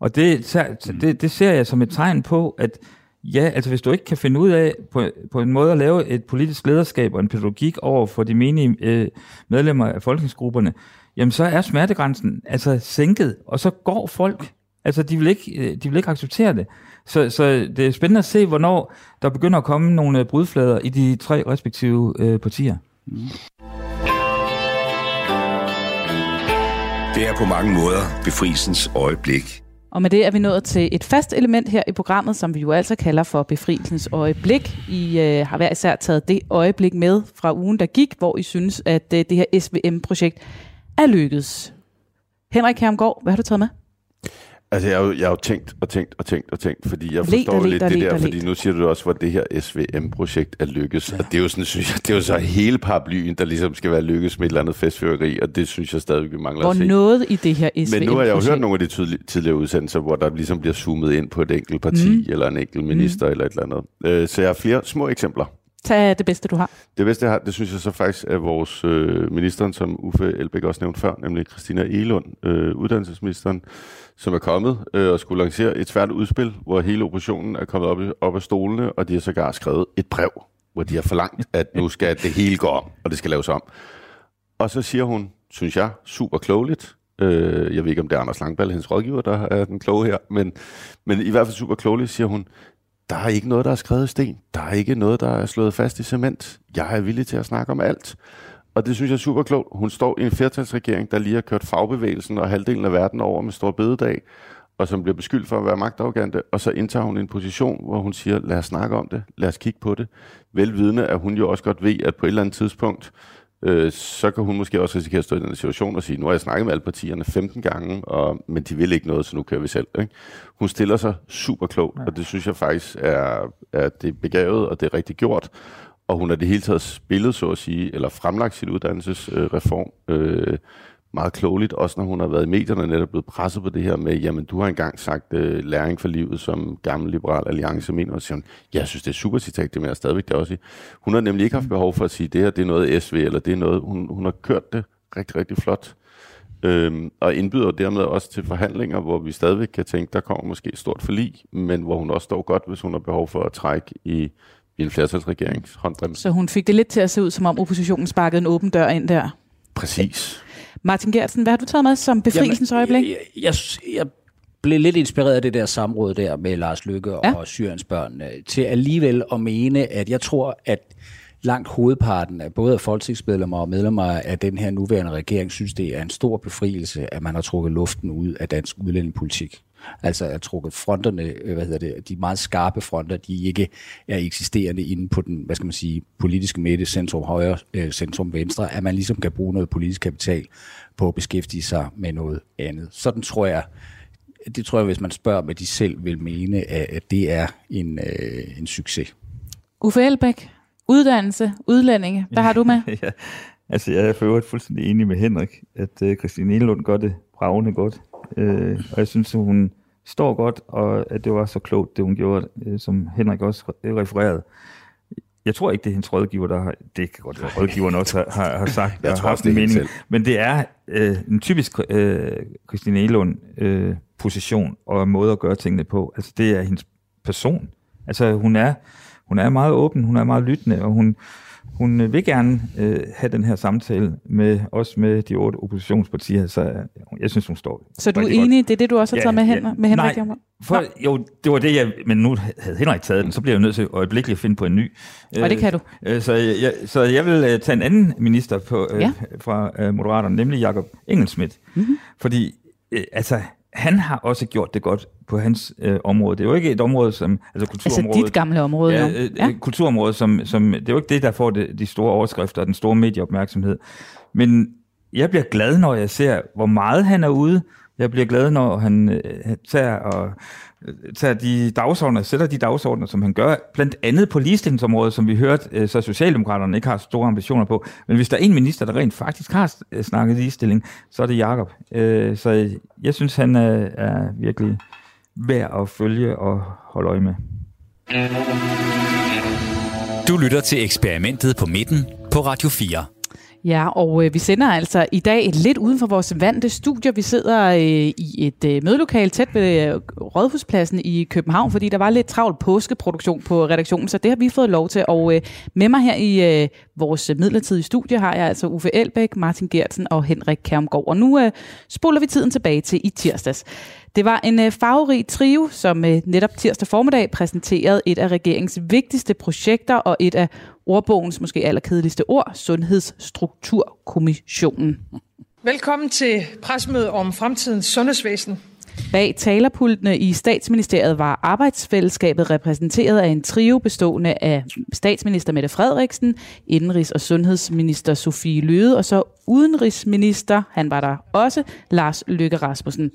Og det, ser- det, det ser jeg som et tegn på, at ja, altså hvis du ikke kan finde ud af på, på en måde at lave et politisk lederskab og en pædagogik over for de menige øh, medlemmer af folketingsgrupperne, jamen så er smertegrænsen altså sænket, og så går folk. Altså de vil ikke, øh, de vil ikke acceptere det. Så, så det er spændende at se, hvornår der begynder at komme nogle øh, brudflader i de tre respektive øh, partier. Det er på mange måder befrielsens øjeblik. Og med det er vi nået til et fast element her i programmet, som vi jo altså kalder for befrielsens øjeblik. I øh, har hver især taget det øjeblik med fra ugen, der gik, hvor I synes, at øh, det her SVM-projekt er lykkedes. Henrik Hermgaard, hvad har du taget med? Altså, jeg har, jo, jeg har jo tænkt og tænkt og tænkt og tænkt, fordi jeg Let forstår let lidt og det let der, og fordi let. nu siger du også, hvor det her SVM-projekt er lykkes. Ja. Og det er jo sådan, synes jeg, det er jo så hele paraplyen, der ligesom skal være lykkes med et eller andet festfyreri, og det synes jeg stadig, vi mangler Hvor at se. noget i det her SVM-projekt? Men nu har jeg jo hørt nogle af de tidli- tidligere udsendelser, hvor der ligesom bliver zoomet ind på et enkelt parti, Mm. mm. eller en enkelt minister, mm. eller et eller andet. Øh, Så jeg har flere små eksempler. Tag det bedste, du har. Det bedste, jeg har, det synes jeg så faktisk er vores øh, ministeren, som Uffe Elbæk også nævnte før, nemlig Christina Elund, øh, uddannelsesministeren, som er kommet øh, og skulle lancere et svært udspil, hvor hele oppositionen er kommet op, i- op af stolene, og de har sågar skrevet et brev, hvor de har forlangt, at nu skal det hele gå om, og det skal laves om. Og så siger hun, synes jeg, super klogeligt, øh, jeg ved ikke, om det er Anders Langballe, hendes rådgiver, der er den kloge her, men, men i hvert fald super klogeligt, siger hun, der er ikke noget, der er skrevet i sten. Der er ikke noget, der er slået fast i cement. Jeg er villig til at snakke om alt. Og det synes jeg er super klogt. Hun står i en flertalsregering, der lige har kørt fagbevægelsen og halvdelen af verden over med stor bededag, og som bliver beskyldt for at være magtafgante, og så indtager hun en position, hvor hun siger, lad os snakke om det, lad os kigge på det. Velvidende, at hun jo også godt ved, at på et eller andet tidspunkt, øh, så kan hun måske også risikere at stå i den situation og sige, nu har jeg snakket med alle partierne 15 gange, og, men de vil ikke noget, så nu kører vi selv. Ikke? Hun stiller sig super klogt, og det synes jeg faktisk er, er det begavet, og det er rigtig gjort. Og hun har det hele taget spillet, så at sige, eller fremlagt sin uddannelsesreform øh, meget klogeligt, også når hun har været i medierne og netop blevet presset på det her med, jamen du har engang sagt øh, læring for livet som gammel liberal alliance mener, og siger hun, jeg synes det er super citat, det mener jeg stadigvæk det også i. Hun har nemlig ikke haft behov for at sige, det her det er noget SV, eller det er noget, hun, hun har kørt det rigtig, rigtig flot. Øhm, og indbyder dermed også til forhandlinger, hvor vi stadigvæk kan tænke, der kommer måske et stort forlig, men hvor hun også står godt, hvis hun har behov for at trække i, i en flertalsregerings håndbremse. Så hun fik det lidt til at se ud, som om oppositionen sparkede en åben dør ind der. Præcis. Martin Gertsen, hvad har du taget med som befrielsens øjeblik? Jeg, jeg, jeg blev lidt inspireret af det der samråd der med Lars Lykke Ja. og Syriens børn, øh, til alligevel at mene, at jeg tror, at langt hovedparten af både af folketingsmedlemmer og medlemmer af den her nuværende regering synes, det er en stor befrielse, at man har trukket luften ud af dansk udlændingepolitik. Altså at trukket fronterne, øh, hvad hedder det, de meget skarpe fronter, de ikke er eksisterende inde på den, hvad skal man sige, politiske midte, centrum højre, øh, centrum venstre, at man ligesom kan bruge noget politisk kapital på at beskæftige sig med noget andet. Sådan tror jeg, det tror jeg, hvis man spørger, hvad de selv vil mene, at det er en, øh, en succes. Uffe Elbæk, uddannelse, udlændinge. Hvad har du med? *laughs* ja, altså jeg er for øvrigt fuldstændig enig med Henrik, at øh, Christine Elund gør det bravende godt. Øh, og jeg synes, at hun står godt, og at det var så klogt, det hun gjorde, øh, som Henrik også re- refererede. Jeg tror ikke, det er hendes rådgiver, der har... Det kan godt være, rådgiveren også har, har, har sagt, *laughs* Jeg tror haft også, det mening. selv. Men det er øh, en typisk øh, Christine Elund øh, position og måde at gøre tingene på. Altså det er hendes person. Altså hun er, hun er meget åben, hun er meget lyttende, og hun, hun øh, vil gerne øh, have den her samtale med også med de otte oppositionspartier, så øh, jeg synes, hun står Så du er rigtig godt. enig, det er det, du også har taget med, Hen- med Henrik? Nej, for, jo, det var det, jeg... Men nu havde Henrik taget den, så bliver jeg nødt til øjeblikkeligt at finde på en ny. Og det kan du. Øh, Så jeg, jeg, så jeg vil øh, tage en anden minister på, øh, Ja. fra øh, Moderaterne, nemlig Jakob Engelsmidt. Mm-hmm. Fordi, øh, altså, han har også gjort det godt på hans øh, område. Det er jo ikke et område som... Altså, Altså kulturområdet. dit gamle område, Ja, øh, ja. kulturområdet, som, som, det er jo ikke det, der får det, de store overskrifter og den store medieopmærksomhed. Men jeg bliver glad, når jeg ser, hvor meget han er ude. Jeg bliver glad, når han øh, tager, og, øh, tager de dagsordner, sætter de dagsordner, som han gør, blandt andet på ligestillingsområdet, som vi hørte, øh, så Socialdemokraterne ikke har store ambitioner på. Men hvis der er en minister, der rent faktisk har øh, snakket ligestilling, så er det Jakob. Øh, så jeg synes, han er virkelig værd at følge og holde øje med. Du lytter til eksperimentet på midten på Radio 4. Ja, og øh, vi sender altså i dag lidt uden for vores vante studier. Vi sidder øh, i et øh, mødelokale tæt ved øh, Rådhuspladsen i København, fordi der var lidt travl påskeproduktion på redaktionen, så det har vi fået lov til. Og øh, med mig her i øh, vores midlertidige studie har jeg altså Uffe Elbæk, Martin Gertsen og Henrik Kærmgaard. Og nu øh, spoler vi tiden tilbage til i tirsdags. Det var en øh, farverig trio, som øh, netop tirsdag formiddag præsenterede et af regeringens vigtigste projekter og et af ordbogens måske allerkedeligste ord, Sundhedsstrukturkommissionen. Velkommen til presmødet om fremtidens sundhedsvæsen. Bag talerpultene i statsministeriet var arbejdsfællesskabet repræsenteret af en trio bestående af statsminister Mette Frederiksen, indenrigs- og sundhedsminister Sofie Løde og så udenrigsminister, han var der også, Lars Løkke Rasmussen.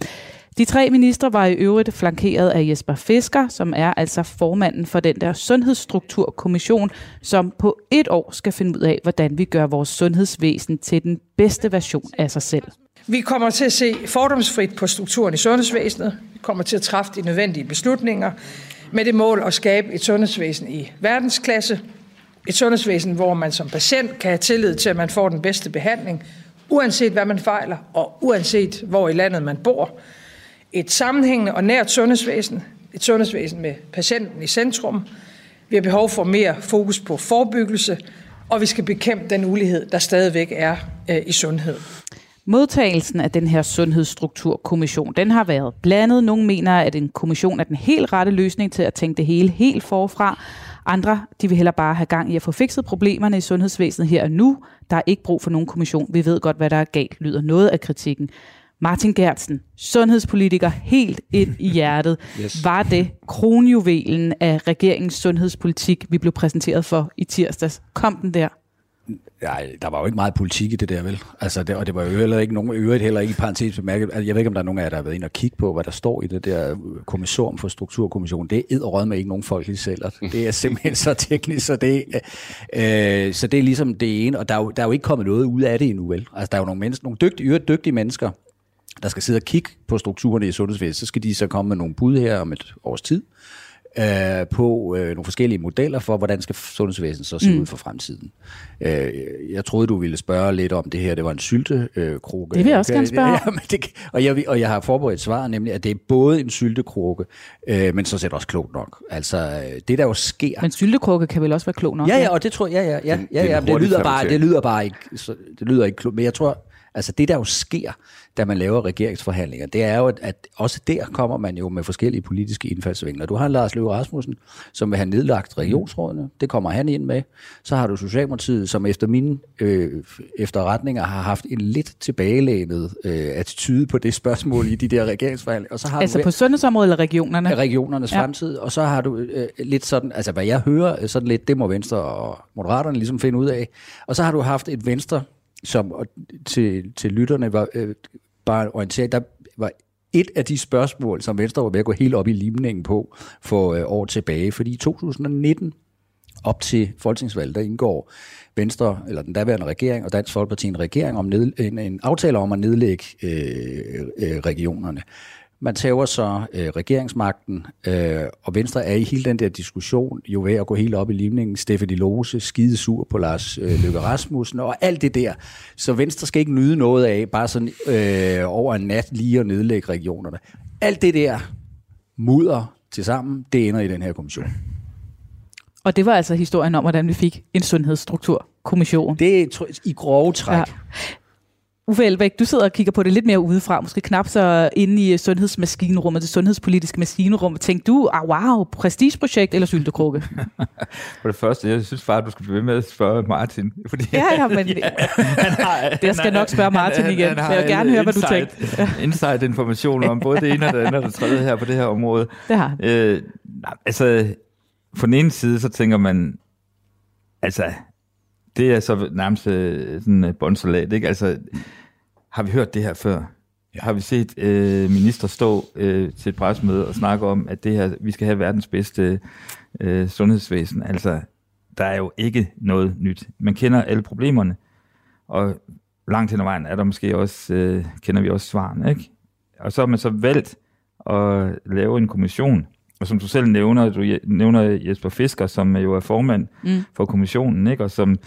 De tre ministre var i øvrigt flankeret af Jesper Fisker, som er altså formanden for den der sundhedsstrukturkommission, som på et år skal finde ud af, hvordan vi gør vores sundhedsvæsen til den bedste version af sig selv. Vi kommer til at se fordomsfrit på strukturen i sundhedsvæsenet. Vi kommer til at træffe de nødvendige beslutninger med det mål at skabe et sundhedsvæsen i verdensklasse. Et sundhedsvæsen, hvor man som patient kan have tillid til, at man får den bedste behandling, uanset hvad man fejler og uanset hvor i landet man bor. Et sammenhængende og nært sundhedsvæsen. Et sundhedsvæsen med patienten i centrum. Vi har behov for mere fokus på forebyggelse, og vi skal bekæmpe den ulighed, der stadigvæk er øh, i sundhed. Modtagelsen af den her sundhedsstrukturkommission, den har været blandet. Nogle mener, at en kommission er den helt rette løsning til at tænke det hele helt forfra. Andre, de vil heller bare have gang i at få fikset problemerne i sundhedsvæsenet her og nu. Der er ikke brug for nogen kommission. Vi ved godt, hvad der er galt, lyder noget af kritikken. Martin Gertsen, sundhedspolitiker helt ind i hjertet. *laughs* Yes. Var det kronjuvelen af regeringens sundhedspolitik, vi blev præsenteret for i tirsdags? Kom den der? Nej, der var jo ikke meget politik i det der, vel? Altså, det, og det var jo heller ikke nogen, øvrigt heller ikke i parentes bemærket. Altså, jeg ved ikke, om der er nogen af jer, der har været inde og kigge på, hvad der står i det der kommissorium for strukturkommissionen. Det er edderød med ikke nogen folk i celler. *laughs* Det er simpelthen så teknisk, så det, øh, så det er ligesom det ene, og der er, jo, der er jo ikke kommet noget ud af det endnu, vel? Altså, der er jo nogle, mennesker, nogle dygtige, dygtige mennesker, der skal sidde og kigge på strukturerne i sundhedsvæsenet, så skal de så komme med nogle bud her om et års tid øh, på øh, nogle forskellige modeller for, hvordan skal sundhedsvæsenet så se mm. ud for fremtiden. Øh, jeg troede, du ville spørge lidt om det her. Det var en syltekrukke. Det vil jeg også gerne spørge *laughs* ja, men det, og, jeg, og jeg har forberedt svar, nemlig, at det er både en syltekrukke, øh, men så er det også klogt nok. Altså, øh, det der jo sker... Men syltekrukke kan vel også være klog nok? Ja, ja, og det tror jeg, ja, ja, ja, ja, ja, det, lyder bare, det lyder bare ikke, så, det lyder ikke klogt, men jeg tror, Altså det, der jo sker, da man laver regeringsforhandlinger, det er jo, at også der kommer man jo med forskellige politiske indfaldsvinkler. Du har Lars Løkke Rasmussen, som vil have nedlagt regionsrådene. Det kommer han ind med. Så har du Socialdemokratiet, som efter mine øh, efterretninger har haft en lidt tilbagelænet øh, attitude på det spørgsmål i de der regeringsforhandlinger. Og så har altså du, på sundhedsområdet eller regionerne? Regionernes ja. fremtid. Og så har du øh, lidt sådan, altså hvad jeg hører, sådan lidt, det må Venstre og Moderaterne ligesom finde ud af. Og så har du haft et Venstre, som til, til lytterne var øh, bare orienteret, der var et af de spørgsmål, som Venstre var ved at gå helt op i limningen på for øh, år tilbage, fordi i 2019 op til folketingsvalget, der indgår Venstre, eller den daværende regering og Dansk Folkeparti en regering om ned, en, en aftale om at nedlægge øh, øh, regionerne. Man tager så øh, regeringsmagten, øh, og Venstre er i hele den der diskussion jo ved at gå helt op i limningen. Stefanie Lose, skidesur på Lars øh, Løkke Rasmussen og alt det der. Så Venstre skal ikke nyde noget af, bare sådan øh, over en nat lige at nedlægge regionerne. Alt det der mudder til sammen, det ender i den her kommission. Og det var altså historien om, hvordan vi fik en sundhedsstrukturkommission. Det er i grove træk. Ja. Uffe Elbæk, du sidder og kigger på det lidt mere udefra, måske knap så inde i sundhedsmaskinrummet, det sundhedspolitiske maskinrum. Tænkte du, ah, wow, prestigeprojekt eller syltekrukke? *laughs* For det første, jeg synes bare, at du skal blive ved med at spørge Martin. Fordi, ja, ja, men *laughs* det, har, *laughs* det skal nok spørge Martin han, igen. Han, han jeg vil gerne høre, hvad du tænkte. Insight information om både det ene og det andet og det tredje her på det her område. Det har øh, Altså, på den ene side, så tænker man, altså, det er så nærmest øh, sådan en bondsalat, ikke? Altså, har vi hørt det her før? Ja. Har vi set øh, minister stå øh, til et presmøde og snakke om, at det her, vi skal have verdens bedste øh, sundhedsvæsen? Altså, der er jo ikke noget nyt. Man kender alle problemerne, og langt hen ad vejen er der måske også, øh, kender vi også svarene, ikke? Og så har man så valgt at lave en kommission, og som du selv nævner, du nævner Jesper Fisker, som jo er formand mm. for kommissionen, ikke? og som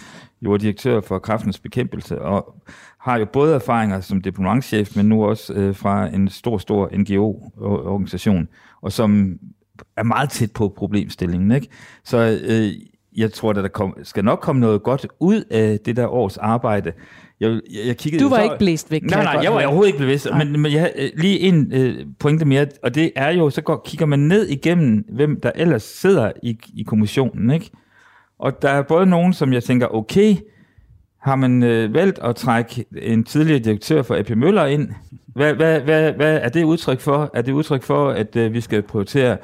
jo er direktør for kraftens bekæmpelse, og har jo både erfaringer som diplomatchef, men nu også øh, fra en stor, stor NGO-organisation, og som er meget tæt på problemstillingen. Ikke? Så øh, jeg tror, at der kom, skal nok komme noget godt ud af det der års arbejde. Jeg, jeg, jeg kiggede Du var så, ikke blæst væk, Nej, jeg nej, godt jeg var overhovedet ikke. Nej. Men, men jeg, øh, lige en øh, pointe mere, og det er jo, så går, kigger man ned igennem, hvem der ellers sidder i, i kommissionen. Ikke? Og der er både nogen, som jeg tænker, okay, har man øh, valgt at trække en tidligere direktør for AP Møller ind? Hvad, hvad, hvad, hvad er det udtryk for? Er det udtryk for, at øh, vi skal prioritere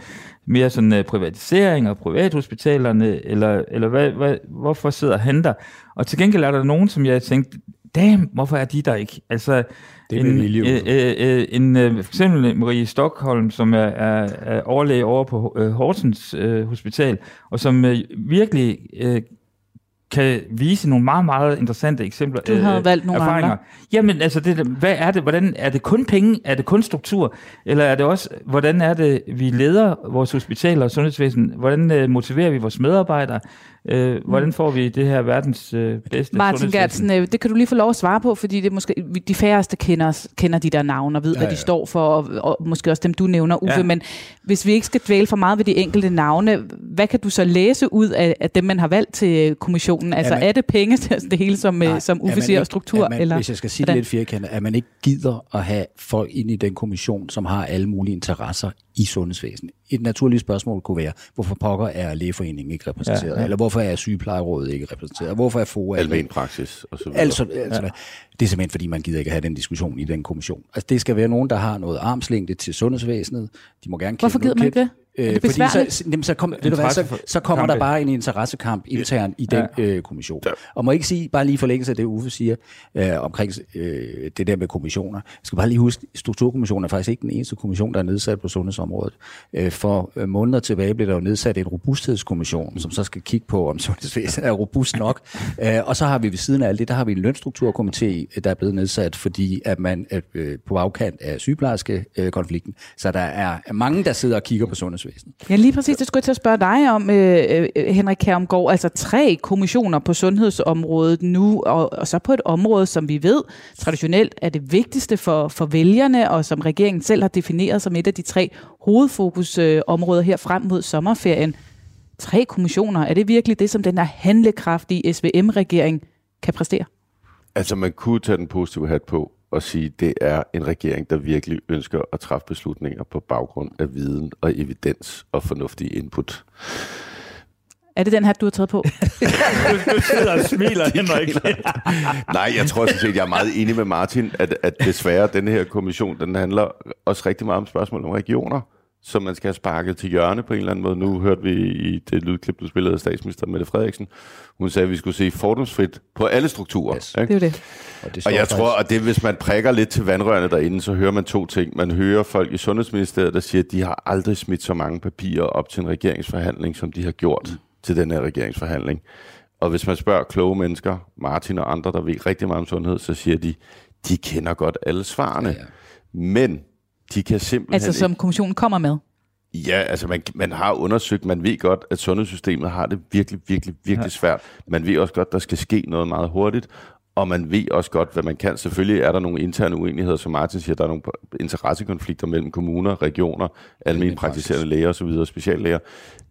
mere sådan øh, privatisering og privathospitalerne, eller, eller hvad, hvad, hvorfor sidder han der? Og til gengæld er der nogen, som jeg tænkte, damn, hvorfor er de der ikke? Altså, Det en, øh, øh, øh, en, øh, for eksempel Marie Stockholm, som er, er, er overlæge over på øh, Horsens øh, Hospital, og som øh, virkelig øh, kan vise nogle meget, meget interessante eksempler. Du havde valgt nogle erfaringer. andre. Jamen, altså, det, hvad er det? Hvordan, er det kun penge? Er det kun struktur? Eller er det også, hvordan er det, vi leder vores hospitaler og sundhedsvæsen? Hvordan øh, motiverer vi vores medarbejdere? Øh, hvordan får vi det her verdens øh, bedste Martin? Gertsen, øh, det kan du lige få lov at svare på, fordi det er måske de færreste kender, kender de der navne og ved, ja, Ja, hvad de ja. står for, og, og måske også dem, du nævner, Uffe. Ja. Men hvis vi ikke skal dvæle for meget ved de enkelte navne, hvad kan du så læse ud af, af dem, man har valgt til kommissionen? Altså, man- er det penge til det hele, som, Nej, som Er siger, ikke- og struktur? Man, eller hvis jeg skal sige hvordan? det lidt firkantet, at man ikke gider at have folk ind i den kommission, som har alle mulige interesser i sundhedsvæsenet. Et naturligt spørgsmål kunne være, hvorfor pokker er lægeforeningen ikke repræsenteret? Ja, Ja. Eller hvorfor er sygeplejerådet ikke repræsenteret? Hvorfor er FOA Almen praksis og så videre. Altså, altså ja. det er simpelthen, fordi man gider ikke have den diskussion i den kommission. Altså, det skal være nogen, der har noget armslængde til sundhedsvæsenet. De må gerne Hvorfor gider man ikke det? Er det Øh, fordi så, jamen, så, kom, ved du hvad, så, så kommer der bare en interessekamp internt i den ja. øh, kommission. Og må jeg ikke sige, bare lige forlængelse af det, Uffe siger, øh, omkring øh, det der med kommissioner. Jeg skal bare lige huske, Strukturkommissionen er faktisk ikke den eneste kommission, der er nedsat på sundhedsområdet. Øh, for øh, måneder tilbage blev der jo nedsat en robusthedskommission, som så skal kigge på, om *laughs* sundhedsvæsenet er robust nok. Øh, og så har vi ved siden af alt det, der har vi en lønstrukturkomité, der er blevet nedsat, fordi at man er øh, på bagkant af sygeplejerske øh, konflikten. Så der er mange, der sidder og kigger på sundhedsvæsenet. Ja, lige præcis. Det skulle jeg til at spørge dig om, øh, øh, Henrik Kærumgaard. Altså tre kommissioner på sundhedsområdet nu, og, og så på et område, som vi ved traditionelt er det vigtigste for, for vælgerne, og som regeringen selv har defineret som et af de tre hovedfokusområder her frem mod sommerferien. Tre kommissioner, er det virkelig det, som den her handlekraftige SVM-regering kan præstere? Altså, man kunne tage den positive hat på og sige, det er en regering, der virkelig ønsker at træffe beslutninger på baggrund af viden og evidens og fornuftige input. Er det den her, du har taget på? *laughs* du sidder og smiler, Henrik. Nej, jeg tror sådan set, jeg er meget enig med Martin, at, at desværre den her kommission, den handler også rigtig meget om spørgsmål om regioner, som man skal have sparket til hjørne på en eller anden måde. Nu hørte vi i det lydklip, du spillede af statsminister Mette Frederiksen, hun sagde, at vi skulle se fordomsfrit på alle strukturer. Yes. Det er det. Og, det Og jeg står tror, faktisk- at det, hvis man prikker lidt til vandrørene derinde, så hører man to ting. Man hører folk i Sundhedsministeriet, der siger, at de har aldrig smidt så mange papirer op til en regeringsforhandling, som de har gjort mm. til den her regeringsforhandling. Og hvis man spørger kloge mennesker, Martin og andre, der ved rigtig meget om sundhed, så siger de, de kender godt alle svarene. Ja, ja. Men de kan simpelthen Altså ikke... som kommissionen kommer med? Ja, altså man, man har undersøgt, man ved godt, at sundhedssystemet har det virkelig, virkelig, virkelig Ja. svært. Man ved også godt, der skal ske noget meget hurtigt, og man ved også godt, hvad man kan. Selvfølgelig er der nogle interne uenigheder, som Martin siger, der er nogle interessekonflikter mellem kommuner, regioner, almindelige praktiserende læger osv., speciallæger.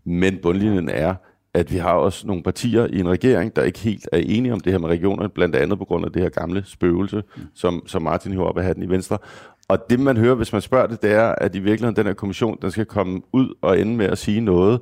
Men bundlinjen er, at vi har også nogle partier i en regering, der ikke helt er enige om det her med regionerne, blandt andet på grund af det her gamle spøgelse, mm. som, som Martin hiver op af hatten i Venstre. Og det, man hører, hvis man spørger det, det er, at i virkeligheden den her kommission, den skal komme ud og ende med at sige noget,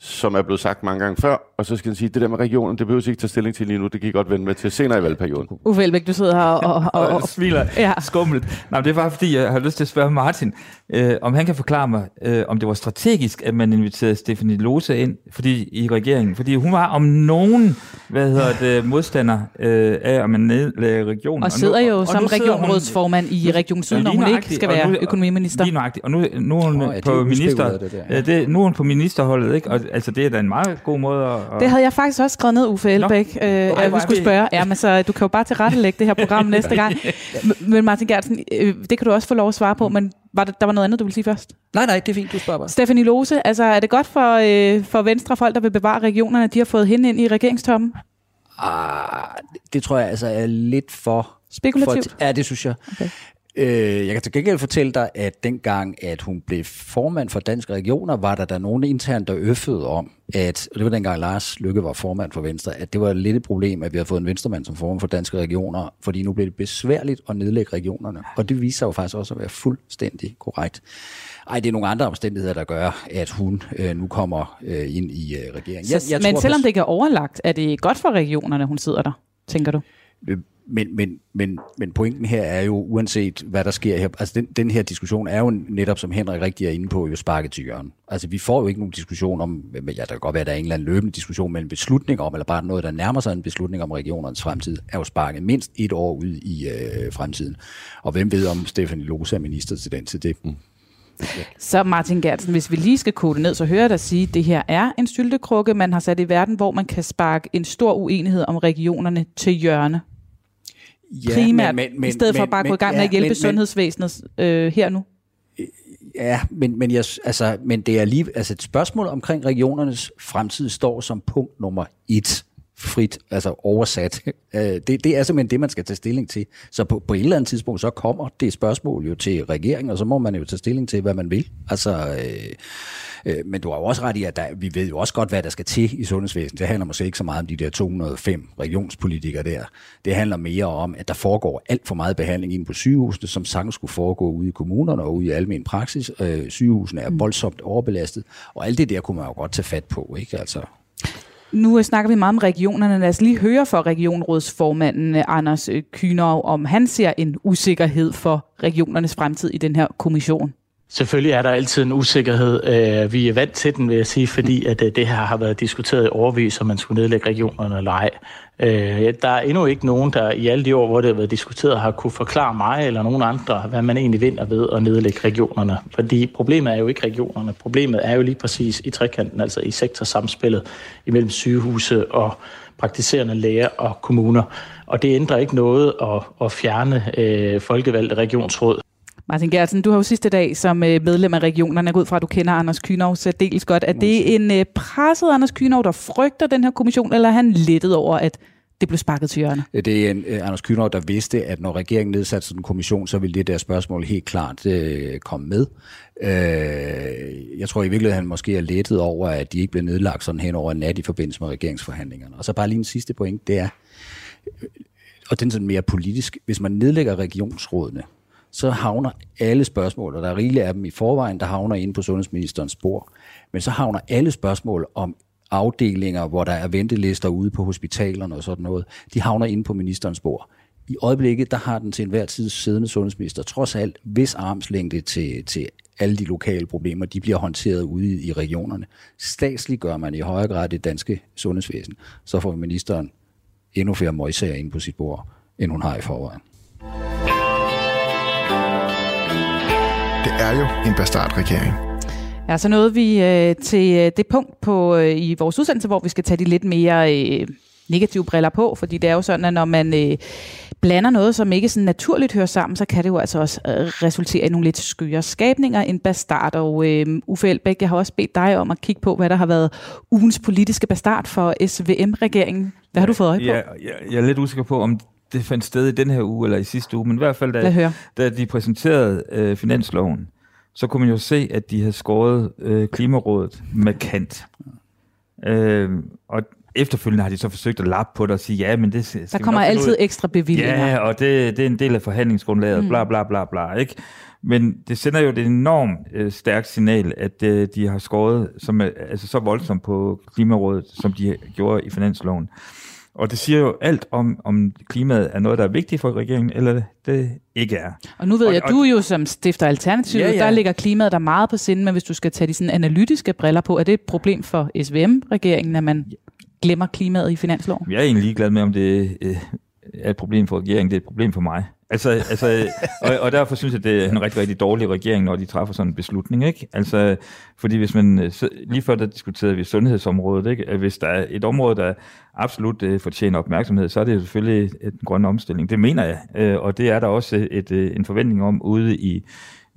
som er blevet sagt mange gange før, og så skal den sige, det der med regionen, det behøver vi ikke tage stilling til lige nu, det kan I godt vende med til senere i valgperioden. *laughs* Uffe Elbæk, du sidder her og... og, og, *laughs* og og smiler Ja. skummelt. Nej, men det er bare fordi, jeg har lyst til at spørge Martin, øh, om han kan forklare mig, øh, om det var strategisk, at man inviterede Stephanie Lose ind fordi, i regeringen. Fordi hun var om nogen, hvad hedder det, modstander øh, af, at man nedlagde regionen. og sidder jo som nu sidder hun- i Region Syd, når hun ikke skal Og være nu- økonomiminister. Lige nøjagtigt. Og nu, nu er hun oh, ja, på minister, det der. ja. det, nu er hun på ministerholdet, ikke? Og altså, det er da en meget god måde at... at Det havde jeg faktisk også skrevet ned, Uffe Elbæk. Øh, hvor jeg er skulle vi- spørge. Ja, men så du kan jo bare tilrettelægge det her program *laughs* næste gang. Men Martin Gertsen, øh, det kan du også få lov at svare på, men var det, der var noget andet, du ville sige først? Nej, nej, det er fint, du spørger bare. Stefanie Lose, altså er det godt for, øh, for Venstre folk, der vil bevare regionerne, at de har fået hende ind i regeringstoppen? Ah, det tror jeg altså er lidt for... Spekulativt? For, ja, det synes jeg. Okay. Øh, jeg kan til gengæld fortælle dig, at dengang, at hun blev formand for Danske Regioner, var der der nogen internt, der øffede om, at, og det var dengang Lars Lykke var formand for Venstre, at det var lidt et problem, at vi havde fået en venstremand som formand for Danske Regioner, fordi nu blev det besværligt at nedlægge regionerne. Og det viser jo faktisk også at være fuldstændig korrekt. Ej, det er nogle andre omstændigheder, der gør, at hun øh, nu kommer øh, ind i øh, regeringen. Jeg, jeg men tror, selvom det ikke er overlagt, er det godt for regionerne, hun sidder der, tænker du? Øh, men, men, men, men pointen her er jo, uanset hvad der sker her, altså den, den her diskussion er jo netop, som Henrik rigtig er inde på, jo sparket til hjørnet. Altså vi får jo ikke nogen diskussion om, ja, der kan godt være, at der er en eller anden løbende diskussion mellem beslutning om, eller bare noget, der nærmer sig en beslutning om regionernes fremtid, er jo sparket mindst et år ud i øh, fremtiden. Og hvem ved, om Stefanie Lose er minister til den til det? Mm. Så Martin Gertsen, hvis vi lige skal kode ned, så hører jeg dig sige, at det her er en syltekrukke, man har sat i verden, hvor man kan sparke en stor uenighed om regionerne til hjørne. Ja, primært, men, men, i stedet for men, bare at gå i gang med ja, at hjælpe men, sundhedsvæsenet øh, her nu? Ja, men, men, jeg, altså, men det er lige, altså et spørgsmål omkring regionernes fremtid står som punkt nummer et frit, altså oversat. *laughs* Øh, det, det er simpelthen det, man skal tage stilling til. Så på, på et eller andet tidspunkt, så kommer det spørgsmål jo til regeringen, og så må man jo tage stilling til, hvad man vil. Altså, øh, øh, men du har jo også ret i, at der, vi ved jo også godt, hvad der skal til i sundhedsvæsenet. Det handler måske ikke så meget om de der 205 regionspolitikere der. Det handler mere om, at der foregår alt for meget behandling inde på sygehusene, som sagtens skulle foregå ude i kommunerne og ude i almen praksis. Øh, sygehusene er mm. voldsomt overbelastet, og alt det der kunne man jo godt tage fat på. Ikke? Altså, nu snakker vi meget om regionerne. Lad os lige høre fra regionrådsformanden øh, Anders øh, Kynov, om han ser en usikkerhed for regionernes fremtid i den her kommission. Selvfølgelig er der altid en usikkerhed. Øh, vi er vant til den, vil jeg sige, fordi at øh, det her har været diskuteret i overvis, om man skulle nedlægge regionerne eller ej. Øh, der er endnu ikke nogen, der i alle de år, hvor det har været diskuteret, har kunne forklare mig eller nogen andre, hvad man egentlig vinder ved at nedlægge regionerne. Fordi problemet er jo ikke regionerne. Problemet er jo lige præcis i trekanten, altså i sektorsamspillet imellem sygehuse og praktiserende læger og kommuner. Og det ændrer ikke noget at, at fjerne øh, folkevalgte regionsråd. Martin Gertsen, du har jo sidste dag som øh, medlem af regionerne gået fra, at du kender Anders Kynov dels godt. Er det en øh, presset Anders Kynov, der frygter den her kommission, eller er han lettet over, at det blev sparket til hjørne? Det er en, uh, Anders Kynov, der vidste, at når regeringen nedsatte sådan en kommission, så ville det der spørgsmål helt klart uh, komme med. Uh, jeg tror i virkeligheden, han måske er lettet over, at de ikke blev nedlagt sådan hen over nat i forbindelse med regeringsforhandlingerne. Og så bare lige en sidste point, det er, og den sådan mere politisk, hvis man nedlægger regionsrådene, så havner alle spørgsmål, og der er rigeligt af dem i forvejen, der havner inde på sundhedsministerens spor. Men så havner alle spørgsmål om afdelinger, hvor der er ventelister ude på hospitalerne og sådan noget, de havner inde på ministerens bord. I øjeblikket, der har den til enhver tid siddende sundhedsminister trods alt vis armslængde til, til alle de lokale problemer, de bliver håndteret ude i regionerne. Statsligt gør man i højere grad det danske sundhedsvæsen, så får ministeren endnu flere møgsager ind på sit bord, end hun har i forvejen. Er jo en bastardregering. Ja, så nåede vi øh, til øh, det punkt på øh, i vores udsendelse, hvor vi skal tage de lidt mere øh, negative briller på, fordi det er jo sådan, at når man øh, blander noget, som ikke sådan naturligt hører sammen, så kan det jo altså også øh, resultere i nogle lidt skøre skabninger, en bastard. Og øh, Uffe Elbæk, jeg har også bedt dig om at kigge på, hvad der har været ugens politiske bastard for SVM-regeringen. Hvad har du fået øje på? Ja, jeg, jeg er lidt usikker på, om det fandt sted i den her uge eller i sidste uge, men i hvert fald, da, da de præsenterede øh, finansloven, så kunne man jo se, at de havde skåret øh, Klimarådet markant. Øh, og efterfølgende har de så forsøgt at lappe på det og sige, ja, men det skal Der kommer altid ud. ekstra bevillinger. Ja, og det, det er en del af forhandlingsgrundlaget, mm. bla bla bla bla, ikke? Men det sender jo et enormt øh, stærkt signal, at øh, de har skåret som, øh, altså så voldsomt på Klimarådet, som de gjorde i finansloven. Og det siger jo alt om, om klimaet er noget, der er vigtigt for regeringen, eller det ikke er. Og nu ved og, jeg, du er jo som stifter Alternativet, ja, ja. der ligger klimaet der meget på sinde, men hvis du skal tage de sådan analytiske briller på, er det et problem for SVM-regeringen, at man glemmer klimaet i finansloven? Jeg er egentlig ligeglad med, om det øh, er et problem for regeringen, det er et problem for mig. Altså, altså, og, og derfor synes jeg, det er en rigtig, rigtig dårlig regering, når de træffer sådan en beslutning. Ikke? Altså, fordi hvis man, øh, lige før der diskuterede vi sundhedsområdet, ikke? At hvis der er et område, der absolut uh, fortjener opmærksomhed, så er det selvfølgelig øh, en grønne omstilling. Det mener jeg, uh, og det er der også et, uh, en forventning om ude i,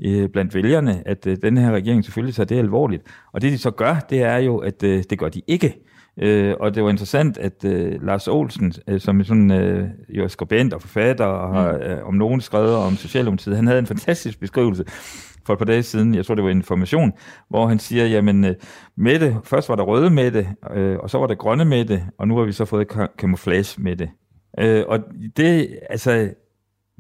øh, blandt vælgerne, at øh, den her regering selvfølgelig tager det alvorligt. Og det de så gør, det er jo, at øh, det gør de ikke. Øh, og det var interessant, at øh, Lars Olsen, øh, som er sådan, øh, jo er skribent og forfatter, og har øh, om nogen skrevet om Socialdemokratiet, han havde en fantastisk beskrivelse for et par dage siden, jeg tror det var information, hvor han siger, jamen øh, Mette, først var der røde Mette, øh, og så var der grønne Mette, og nu har vi så fået camouflage Mette. Øh, og det, altså,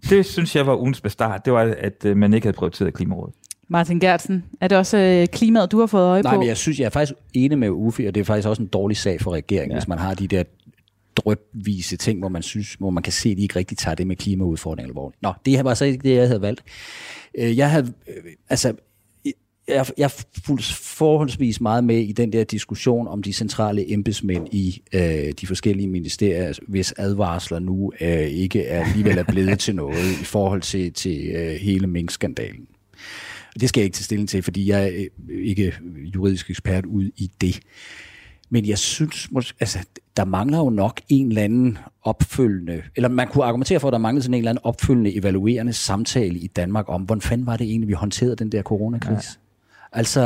det synes jeg var ugens bestart, det var, at øh, man ikke havde prioriteret Klimarådet. Martin Gertsen, er det også øh, klimaet, du har fået øje Nej, på? men jeg synes, jeg er faktisk enig med Uffe, og det er faktisk også en dårlig sag for regeringen, ja. hvis man har de der drøbvise ting, hvor man synes, hvor man kan se, at de ikke rigtig tager det med klimaudfordringen alvorligt. Nå, det her var så ikke det, jeg havde valgt. Øh, Jeg havde, øh, altså, jeg, jeg fuldt forholdsvis meget med i den der diskussion om de centrale embedsmænd i øh, de forskellige ministerier, hvis advarsler nu øh, ikke er alligevel er blevet til noget i forhold til, til øh, hele minkskandalen. Det skal jeg ikke tage stilling til, fordi jeg er øh, ikke juridisk ekspert ud i det. Men jeg synes, altså, der mangler jo nok en eller anden opfølgende, eller man kunne argumentere for, at der manglede sådan en eller anden opfølgende, evaluerende samtale i Danmark om, hvordan fanden var det egentlig, vi håndterede den der coronakrise? Ja. Altså,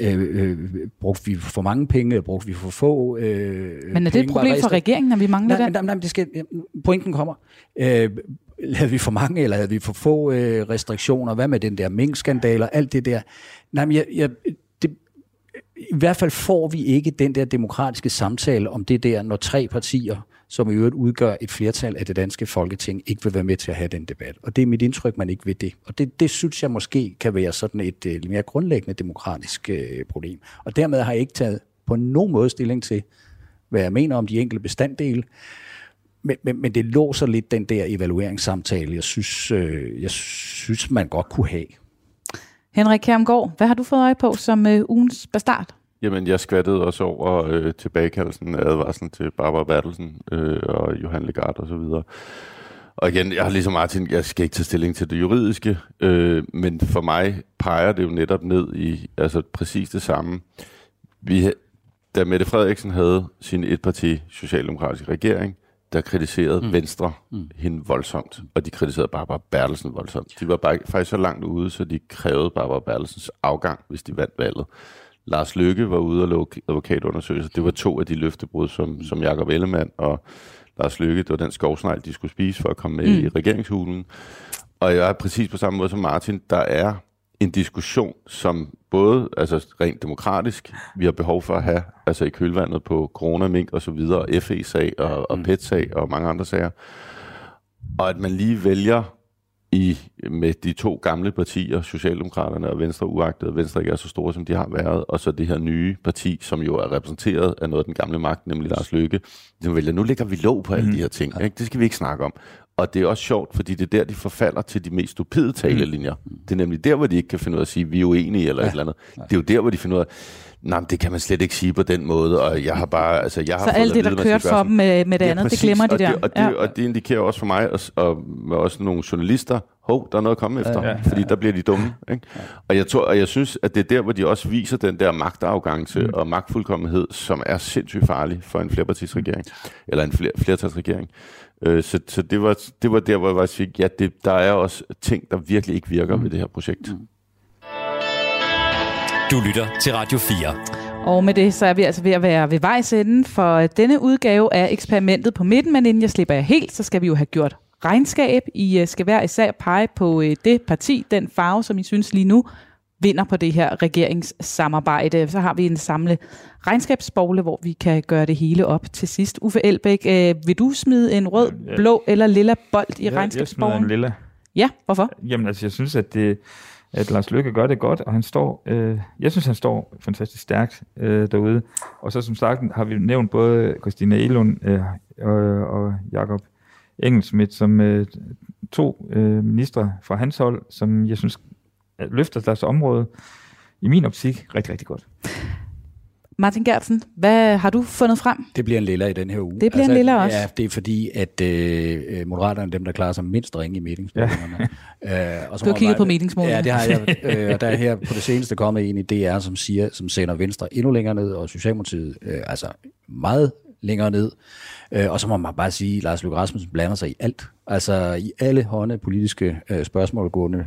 øh, øh, øh, brugte vi for mange penge, brugte vi for få øh, Men er det et problem for regeringen, at vi mangler nej, den? Nej, nej, det skal, pointen kommer. Øh, lavede vi for mange, eller havde vi for få øh, restriktioner? Hvad med den der mink-skandaler? Alt det der. Nej, men jeg, jeg, det, i hvert fald får vi ikke den der demokratiske samtale om det der, når tre partier, som i øvrigt udgør et flertal af det danske folketing, ikke vil være med til at have den debat. Og det er mit indtryk, man ikke vil det. Og det, det synes jeg måske kan være sådan et øh, mere grundlæggende demokratisk øh, problem. Og dermed har jeg ikke taget på nogen måde stilling til, hvad jeg mener om de enkelte bestanddele. Men, men, men det låser lidt den der evalueringssamtale, jeg synes, øh, jeg synes man godt kunne have. Henrik Kjermgaard, hvad har du fået øje på som øh, ugens bastard? Jamen, jeg skvattede også over øh, tilbagekaldelsen af advarslen til Barbara Bertelsen øh, og Johan Legard og så videre. Og igen, jeg har ligesom Martin, jeg skal ikke tage stilling til det juridiske, øh, men for mig peger det jo netop ned i altså præcis det samme. Vi, da Mette Frederiksen havde sin etparti socialdemokratiske regering, der kritiserede mm. Venstre mm. hende voldsomt, og de kritiserede Barbara Bertelsen voldsomt. De var bare, faktisk så langt ude, så de krævede Barbara Bertelsens afgang, hvis de vandt valget. Lars Løkke var ude og lave advokatundersøgelser. Det var to af de løftebrud, som, som Jakob Ellemann og Lars Løkke, det var den skovsnegl, de skulle spise for at komme med mm. i regeringshulen. Og jeg er præcis på samme måde som Martin. Der er en diskussion, som både altså rent demokratisk, vi har behov for at have, altså i kølvandet på corona, mink og så videre, og FE-sag og, og PET-sag og mange andre sager. Og at man lige vælger i, med de to gamle partier, Socialdemokraterne og Venstre, uagtet at Venstre ikke er så store, som de har været, og så det her nye parti, som jo er repræsenteret af noget af den gamle magt, nemlig Lars Løkke, som vælger, nu lægger vi lov på alle de her ting. Ikke? Det skal vi ikke snakke om. Og det er også sjovt, fordi det er der, de forfalder til de mest stupide talelinjer. Det er nemlig der, hvor de ikke kan finde ud af at sige, vi er uenige eller ja. et eller andet. Det er jo der, hvor de finder ud af, nej, det kan man slet ikke sige på den måde, og jeg har bare, altså jeg har Så alt det, der kørte for dem med, med det andet, det glemmer de og der. Det, og, det, Ja. og det indikerer også for mig, og, og også nogle journalister, hov, der er noget at komme efter, Ja, ja, ja, ja, fordi der bliver de dumme. Ikke? Og, jeg tror, og jeg synes, at det er der, hvor de også viser den der magtarrogance mm. og magtfuldkommenhed, som er sindssygt farlig for en flerpartisregering, eller en fler, flertalsregering. Øh, så så det, var, det var der, hvor jeg var sige, ja, det, der er også ting, der virkelig ikke virker mm. ved det her projekt. Mm. Du lytter til Radio 4. Og med det, så er vi altså ved at være ved vejs ende for denne udgave af eksperimentet på midten. Men inden jeg slipper jer helt, så skal vi jo have gjort regnskab. I øh, skal hver især pege på øh, det parti, den farve, som I synes lige nu vinder på det her regeringssamarbejde. Så har vi en samle regnskabsbogle, hvor vi kan gøre det hele op til sidst. Uffe Elbæk, øh, vil du smide en rød, Ja. blå eller lilla bold i Jeg- Jeg smider regnskabsboglen? en lille. Ja, hvorfor? Jamen altså, jeg synes, at, det, at Lars Løkke gør det godt, og han står, øh, jeg synes, han står fantastisk stærkt øh, derude. Og så som sagt har vi nævnt både Christina Elund øh, og, og Jakob Engelsmidt som øh, to øh, ministre fra hans hold, som jeg synes løfter deres område i min optik rigtig, rigtig godt. Martin Gertsen, hvad har du fundet frem? Det bliver en lilla i den her uge. Altså, Det bliver en lilla også. Ja, det er fordi, at øh, Moderaterne er dem, der klarer sig mindst ringe i meningsmålingerne. Ja. *laughs* Øh, og så Du har må kigget man- på meningsmålingerne. Ja, det har jeg. *laughs* Øh, og der er her på det seneste kommet en i DR, som siger, som sender Venstre endnu længere ned, og Socialdemokratiet øh, altså meget længere ned. Øh, og så må man bare sige, at Lars Løkke Rasmussen blander sig i alt. Altså i alle hånde politiske øh, spørgsmål gående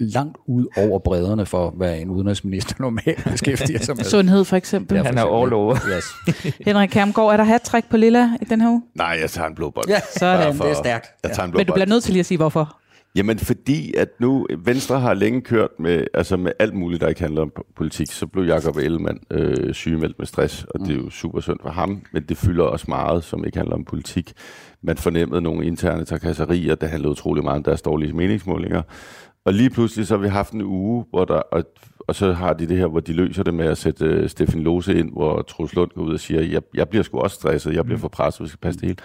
langt ud over bredderne for, hvad en udenrigsminister *laughs* normalt beskæftiger sig med. Sundhed for eksempel. Ja, for Han er eksempel. all over. Yes. *laughs* Henrik Kærmgaard, er der hat på Lilla i den her uge? Nej, jeg tager en blå bold. Ja, Sådan. Bare det er stærkt. Jeg tager en blå Men du bliver nødt til lige at sige, hvorfor. Jamen fordi, at nu Venstre har længe kørt med, altså med alt muligt, der ikke handler om po- politik. Så blev Jacob Ellemann øh, sygemeldt med stress, og det er jo super synd for ham, men det fylder også meget, som ikke handler om politik. Man fornemmede nogle interne trakasserier, der handlede utrolig meget om deres dårlige meningsmålinger. Og lige pludselig så har vi haft en uge, hvor der, og, og så har de det her, hvor de løser det med at sætte øh, Steffen Lose ind, hvor Troels Lund går ud og siger, jeg, jeg bliver sgu også stresset, jeg bliver for presset, vi skal passe det hele.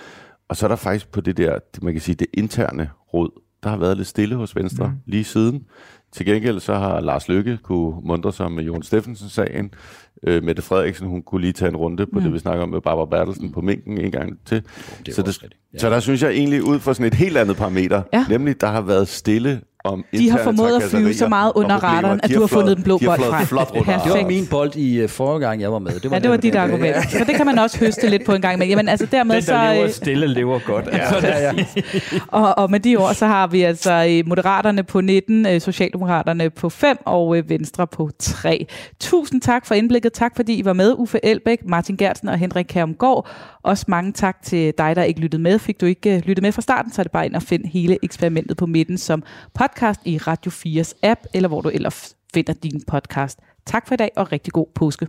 Og så er der faktisk på det der, man kan sige, det interne råd, der har været lidt stille hos Venstre mm. lige siden. Til gengæld så har Lars Løkke kunne mundre sig med Jon Steffensen-sagen. Øh, Mette Frederiksen, hun kunne lige tage en runde på mm. det, vi snakker om med Barbara Bertelsen på Minken en gang til. det så, det. Ja. så der synes jeg egentlig ud fra sådan et helt andet parameter, Ja. nemlig der har været stille om De har formået at flyve så meget under radaren, at du har fundet den blå bold frem. flot. Det var min bold i uh, forrige gang, jeg var med. Det var Ja, det var dit argument. Så det kan man også høste lidt på en gang med. Jamen altså dermed Den, så... der lever øh, stille, lever godt. Altså, Ja, ja. Og, og med de ord, så har vi altså øh, Moderaterne på 19, øh, Socialdemokraterne på 5 og Venstre på 3. Tusind tak for indblikket. Tak fordi I var med, Uffe Elbæk, Martin Gertsen og Henrik Kærmgaard. Også mange tak til dig, der ikke lyttede med. Fik du ikke øh, lyttet med fra starten, så er det bare ind og find hele eksperimentet på midten som podcast i Radio 4's app, eller hvor du ellers finder din podcast. Tak for i dag, og rigtig god påske.